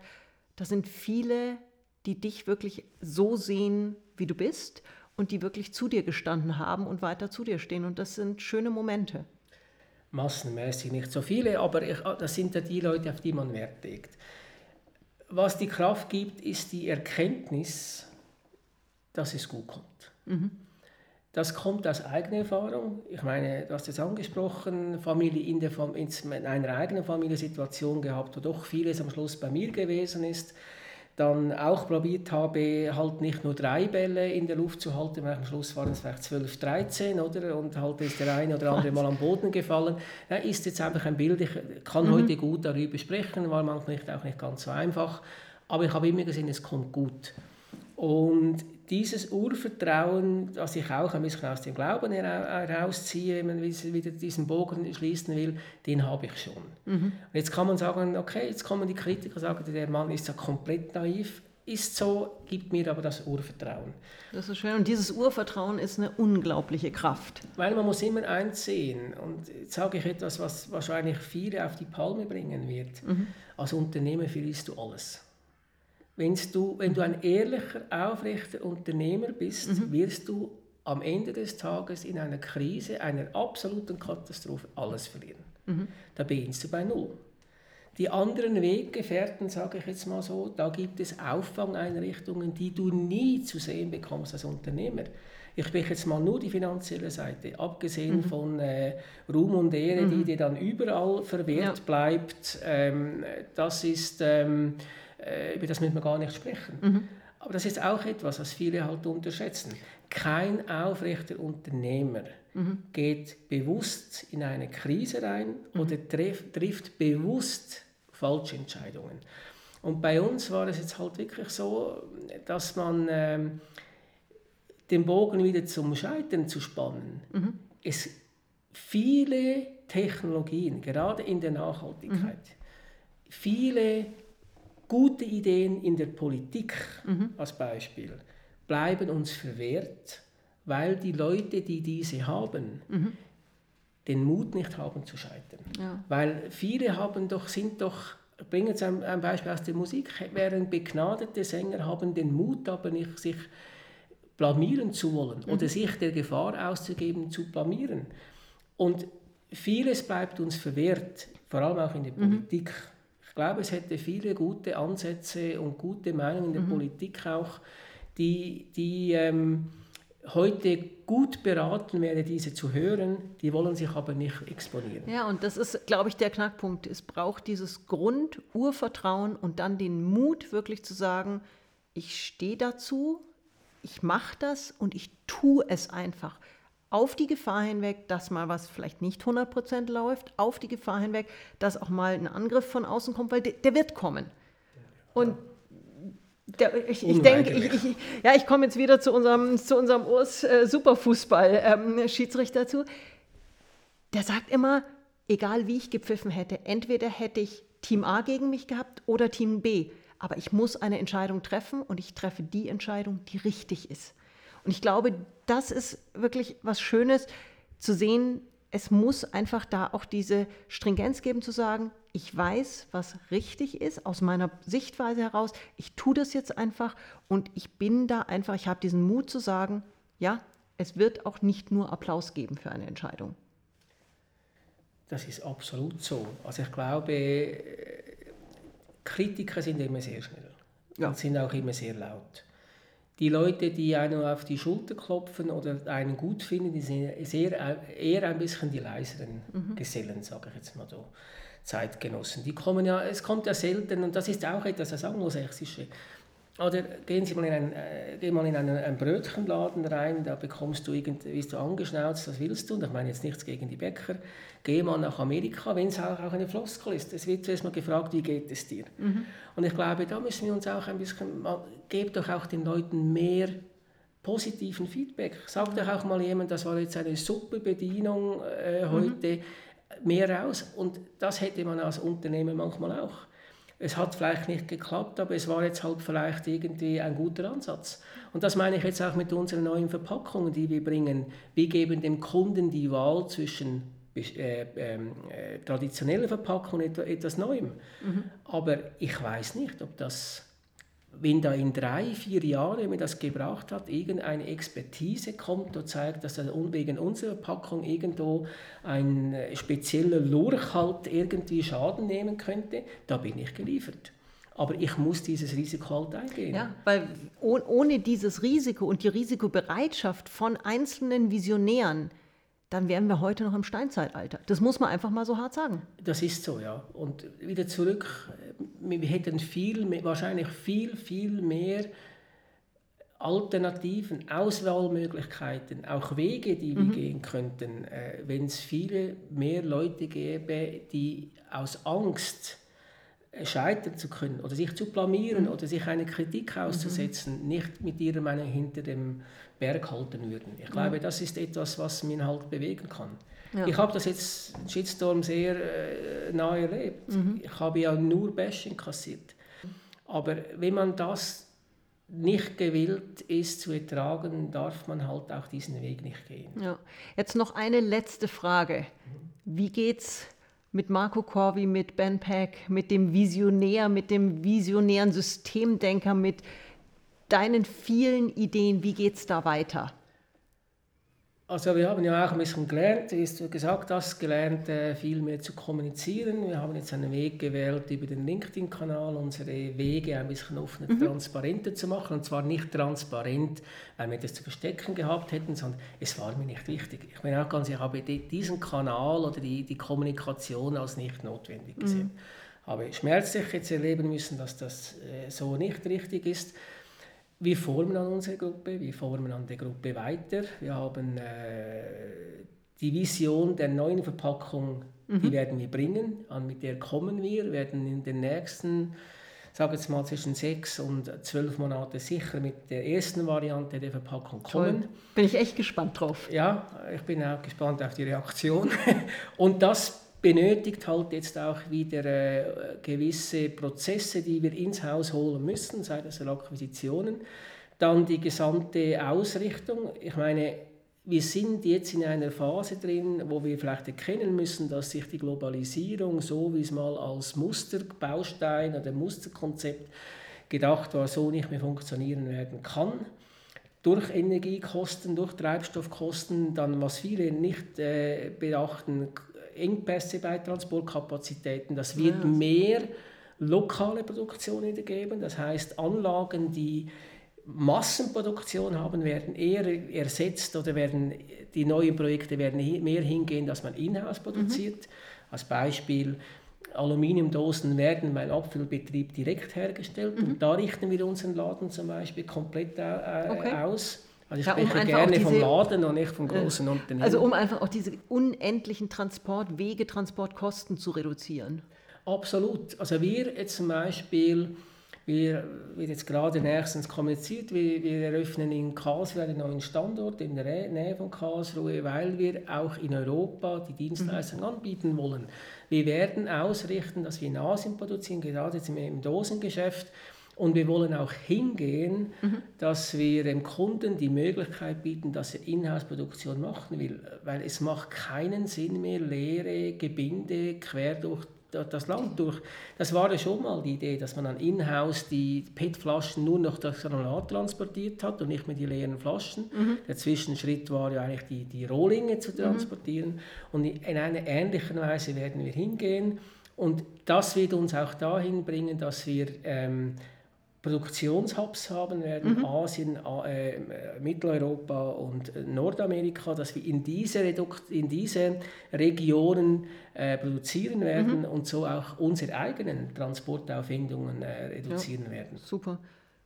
da sind viele, die dich wirklich so sehen, wie du bist und die wirklich zu dir gestanden haben und weiter zu dir stehen. Und das sind schöne Momente. Massenmäßig nicht so viele, aber ich, ah, das sind ja die Leute, auf die man Wert legt. Was die Kraft gibt, ist die Erkenntnis, dass es gut kommt. Mhm. Das kommt aus eigener Erfahrung. Ich meine, du hast es angesprochen, Familie in, der, in einer eigenen Familiensituation gehabt, wo doch vieles am Schluss bei mir gewesen ist dann auch probiert habe, halt nicht nur drei Bälle in der Luft zu halten, weil am Schluss waren es vielleicht 12, 13, oder? Und halt ist der eine oder andere mal am Boden gefallen. Ja, ist jetzt einfach ein Bild, ich kann mhm. heute gut darüber sprechen, war manchmal auch nicht ganz so einfach, aber ich habe immer gesehen, es kommt gut. Und dieses Urvertrauen, das ich auch ein bisschen aus dem Glauben herausziehe, wenn man wieder diesen Bogen schließen will, den habe ich schon. Mhm. Jetzt kann man sagen, okay, jetzt kommen die Kritiker sagen, der Mann ist ja komplett naiv. Ist so, gibt mir aber das Urvertrauen. Das ist schön. Und dieses Urvertrauen ist eine unglaubliche Kraft. Weil man muss immer eins sehen. Und jetzt sage ich etwas, was wahrscheinlich viele auf die Palme bringen wird. Mhm. Als Unternehmer verlierst du alles. Wenn's du, wenn du ein ehrlicher, aufrechter Unternehmer bist, mhm. wirst du am Ende des Tages in einer Krise, einer absoluten Katastrophe alles verlieren. Mhm. Da beginnst du bei Null. Die anderen Weggefährten, sage ich jetzt mal so, da gibt es Auffangeinrichtungen, die du nie zu sehen bekommst als Unternehmer. Ich spreche jetzt mal nur die finanzielle Seite, abgesehen mhm. von äh, Ruhm und Ehre, mhm. die dir dann überall verwehrt ja. bleibt. Ähm, das ist... Ähm, äh, über das müssen wir gar nicht sprechen. Mhm. Aber das ist auch etwas, was viele halt unterschätzen. Kein aufrechter Unternehmer mhm. geht bewusst in eine Krise rein mhm. oder treff, trifft bewusst falsche Entscheidungen. Und bei uns war es jetzt halt wirklich so, dass man ähm, den Bogen wieder zum Scheitern zu spannen, mhm. es viele Technologien, gerade in der Nachhaltigkeit, mhm. viele Gute Ideen in der Politik mhm. als Beispiel bleiben uns verwehrt, weil die Leute, die diese haben, mhm. den Mut nicht haben zu scheitern. Ja. Weil viele haben doch, sind doch, bringen jetzt ein, ein, Beispiel aus der Musik, während begnadete Sänger haben den Mut aber nicht, sich blamieren zu wollen mhm. oder sich der Gefahr auszugeben, zu blamieren. Und vieles bleibt uns verwehrt, vor allem auch in der mhm. Politik glaube, es hätte viele gute Ansätze und gute Meinungen in der mhm. Politik auch, die, die ähm, heute gut beraten wäre, diese zu hören, die wollen sich aber nicht exponieren. Ja, und das ist, glaube ich, der Knackpunkt. Es braucht dieses Grundurvertrauen und dann den Mut, wirklich zu sagen, ich stehe dazu, ich mache das und ich tue es einfach auf die Gefahr hinweg, dass mal was vielleicht nicht 100% läuft, auf die Gefahr hinweg, dass auch mal ein Angriff von außen kommt, weil der, der wird kommen. Und der, ich, ich denke, ja, ich komme jetzt wieder zu unserem, zu unserem Urs äh, Superfußball-Schiedsrichter ähm, zu. Der sagt immer, egal wie ich gepfiffen hätte, entweder hätte ich Team A gegen mich gehabt oder Team B. Aber ich muss eine Entscheidung treffen und ich treffe die Entscheidung, die richtig ist. Und ich glaube, das ist wirklich was Schönes zu sehen. Es muss einfach da auch diese Stringenz geben, zu sagen, ich weiß, was richtig ist, aus meiner Sichtweise heraus. Ich tue das jetzt einfach und ich bin da einfach, ich habe diesen Mut zu sagen, ja, es wird auch nicht nur Applaus geben für eine Entscheidung. Das ist absolut so. Also ich glaube, Kritiker sind immer sehr schnell ja. und sind auch immer sehr laut die Leute, die einen auf die Schulter klopfen oder einen gut finden, die sind sehr, eher ein bisschen die leiseren mhm. Gesellen, sage ich jetzt mal so. Zeitgenossen. Die kommen ja, es kommt ja selten, und das ist auch etwas das Anglosächsische. Oder gehen Sie mal in, einen, äh, gehen mal in einen, einen, Brötchenladen rein, da bekommst du irgendwie, bist du angeschnauzt, was willst du? Und ich meine jetzt nichts gegen die Bäcker. Geh mal nach Amerika, wenn es auch, auch eine Floskel ist. Es wird zuerst mal gefragt, wie geht es dir? Mhm. Und ich glaube, da müssen wir uns auch ein bisschen, mal, gebt doch auch den Leuten mehr positiven Feedback. Sagt doch auch mal jemand, das war jetzt eine super Bedienung äh, heute, mhm. mehr raus. Und das hätte man als Unternehmen manchmal auch. Es hat vielleicht nicht geklappt, aber es war jetzt halt vielleicht irgendwie ein guter Ansatz. Und das meine ich jetzt auch mit unseren neuen Verpackungen, die wir bringen. Wir geben dem Kunden die Wahl zwischen äh, ähm, äh, traditioneller Verpackung und etwas Neuem. Mhm. Aber ich weiß nicht, ob das wenn da in drei, vier Jahren, wenn man das gebraucht hat, irgendeine Expertise kommt und zeigt, dass wegen unserer Packung irgendwo ein äh, spezieller Lurch halt irgendwie Schaden nehmen könnte, da bin ich geliefert. Aber ich muss dieses Risiko halt eingehen. Ja, weil ohne dieses Risiko und die Risikobereitschaft von einzelnen Visionären dann wären wir heute noch im Steinzeitalter. Das muss man einfach mal so hart sagen. Das ist so, ja. Und wieder zurück, wir hätten viel, wahrscheinlich viel, viel mehr Alternativen, Auswahlmöglichkeiten, auch Wege, die wir mhm. gehen könnten, äh, wenn es viele mehr Leute gäbe, die aus Angst scheitern zu können oder sich zu blamieren mhm. oder sich eine Kritik auszusetzen, mhm. nicht mit ihrer Meinung hinter dem Berg halten würden. Ich glaube, das ist etwas, was man halt bewegen kann. Ja. Ich habe das jetzt, Shitstorm, sehr äh, nahe erlebt. Mhm. Ich habe ja nur Bashing kassiert. Aber wenn man das nicht gewillt ist zu ertragen, darf man halt auch diesen Weg nicht gehen. Ja. Jetzt noch eine letzte Frage. Wie geht's mit Marco Corvi, mit Ben Peck, mit dem Visionär, mit dem visionären Systemdenker, mit deinen vielen Ideen, wie geht es da weiter? Also wir haben ja auch ein bisschen gelernt, wie du gesagt hast, gelernt, äh, viel mehr zu kommunizieren. Wir haben jetzt einen Weg gewählt, über den LinkedIn-Kanal unsere Wege ein bisschen offener, mhm. transparenter zu machen. Und zwar nicht transparent, weil wir das zu verstecken gehabt hätten, sondern es war mir nicht wichtig. Ich bin auch ganz, ich habe diesen Kanal oder die, die Kommunikation als nicht notwendig gesehen. Mhm. Habe schmerzlich jetzt erleben müssen, dass das äh, so nicht richtig ist. Wir formen an unserer Gruppe, wir formen an der Gruppe weiter. Wir haben äh, die Vision der neuen Verpackung, mhm. die werden wir bringen, an mit der kommen wir, werden in den nächsten, sage jetzt mal zwischen sechs und zwölf Monaten sicher mit der ersten Variante der Verpackung kommen. Toll. Bin ich echt gespannt drauf. Ja, ich bin auch gespannt auf die Reaktion. und das benötigt halt jetzt auch wieder äh, gewisse Prozesse, die wir ins Haus holen müssen, sei das Akquisitionen. Dann die gesamte Ausrichtung. Ich meine, wir sind jetzt in einer Phase drin, wo wir vielleicht erkennen müssen, dass sich die Globalisierung, so wie es mal als Musterbaustein oder Musterkonzept gedacht war, so nicht mehr funktionieren werden kann durch Energiekosten, durch Treibstoffkosten, dann was viele nicht äh, beachten, Engpässe bei Transportkapazitäten. Das wird ja. mehr lokale Produktion wieder geben. Das heißt, Anlagen, die Massenproduktion haben, werden eher ersetzt oder werden die neuen Projekte werden mehr hingehen, dass man in-house produziert. Mhm. Als Beispiel Aluminiumdosen werden beim Abfüllbetrieb direkt hergestellt mhm. und da richten wir unseren Laden zum Beispiel komplett äh, okay. aus. Also ich ja, spreche um gerne diese, vom Laden und nicht vom großen äh, Unternehmen. Also um einfach auch diese unendlichen Transportwege, Transportkosten zu reduzieren. Absolut. Also wir jetzt zum Beispiel, wir wird jetzt gerade nächstens kommuniziert, wir, wir eröffnen in Karlsruhe einen neuen Standort in der Nähe von Karlsruhe, weil wir auch in Europa die Dienstleistung mhm. anbieten wollen. Wir werden ausrichten, dass wir in Asien produzieren, gerade jetzt im Dosengeschäft und wir wollen auch hingehen, mhm. dass wir dem Kunden die Möglichkeit bieten, dass er Inhouse-Produktion machen will. Weil es macht keinen Sinn mehr, leere Gebinde quer durch das Land durch. Das war ja schon mal die Idee, dass man an Inhouse die PET-Flaschen nur noch das Granulat transportiert hat und nicht mehr die leeren Flaschen. Mhm. Der Zwischenschritt war ja eigentlich die, die Rohlinge zu mhm. transportieren. Mhm. Und in einer ähnlichen Weise werden wir hingehen. Und das wird uns auch dahin bringen, dass wir ähm, Produktionshubs haben werden, mhm. Asien, äh, Mitteleuropa und Nordamerika, dass wir in diese, Redukt in diese Regionen äh, produzieren werden mhm. und so auch unsere eigenen Transportaufwendungen äh, reduzieren ja, werden. Super,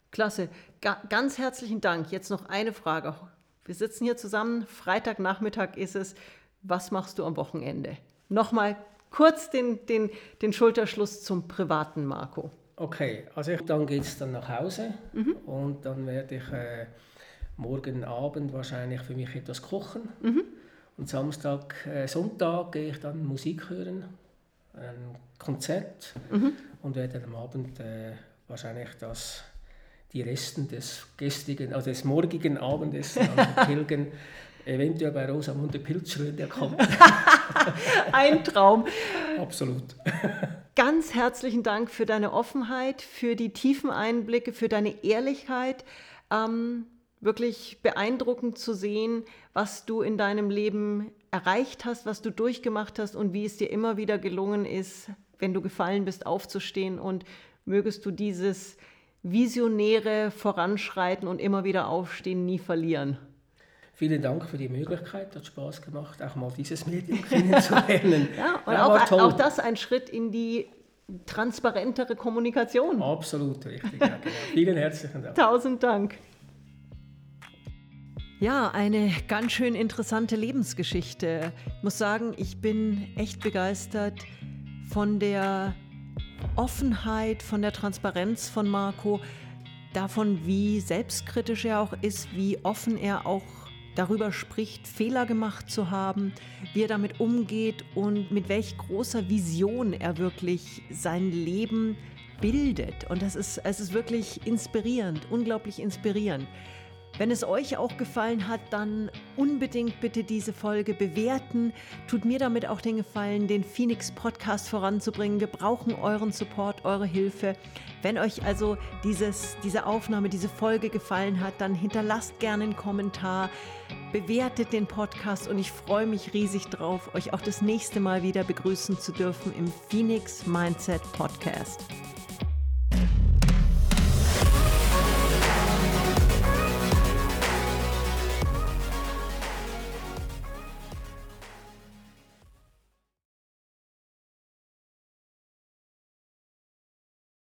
klasse. Ga ganz herzlichen Dank. Jetzt noch eine Frage. Wir sitzen hier zusammen, Freitagnachmittag ist es. Was machst du am Wochenende? Nochmal kurz den, den, den Schulterschluss zum privaten Marco. Okay, also ich, dann geht es dann nach Hause mhm. und dann werde ich äh, morgen Abend wahrscheinlich für mich etwas kochen. Mhm. Und Samstag, äh, Sonntag gehe ich dann Musik hören, ein Konzert mhm. und werde am Abend äh, wahrscheinlich das, die Resten des gestrigen, also des morgigen Abendes pilgen. Eventuell bei Rosamunde Pilzschröder kommt. ein Traum. Absolut. Ganz herzlichen Dank für deine Offenheit, für die tiefen Einblicke, für deine Ehrlichkeit. Ähm, wirklich beeindruckend zu sehen, was du in deinem Leben erreicht hast, was du durchgemacht hast und wie es dir immer wieder gelungen ist, wenn du gefallen bist, aufzustehen und mögest du dieses visionäre Voranschreiten und immer wieder aufstehen nie verlieren. Vielen Dank für die Möglichkeit, hat Spaß gemacht, auch mal dieses Medium kennenzulernen. ja, und ja, auch, auch das ein Schritt in die transparentere Kommunikation. Absolut richtig. Ja, genau. Vielen herzlichen Dank. Tausend Dank. Ja, eine ganz schön interessante Lebensgeschichte. Ich muss sagen, ich bin echt begeistert von der Offenheit, von der Transparenz von Marco, davon, wie selbstkritisch er auch ist, wie offen er auch darüber spricht, Fehler gemacht zu haben, wie er damit umgeht und mit welch großer Vision er wirklich sein Leben bildet. Und das ist, es ist wirklich inspirierend, unglaublich inspirierend. Wenn es euch auch gefallen hat, dann unbedingt bitte diese Folge bewerten. Tut mir damit auch den Gefallen, den Phoenix Podcast voranzubringen. Wir brauchen euren Support, eure Hilfe. Wenn euch also dieses, diese Aufnahme, diese Folge gefallen hat, dann hinterlasst gerne einen Kommentar, bewertet den Podcast und ich freue mich riesig drauf, euch auch das nächste Mal wieder begrüßen zu dürfen im Phoenix Mindset Podcast.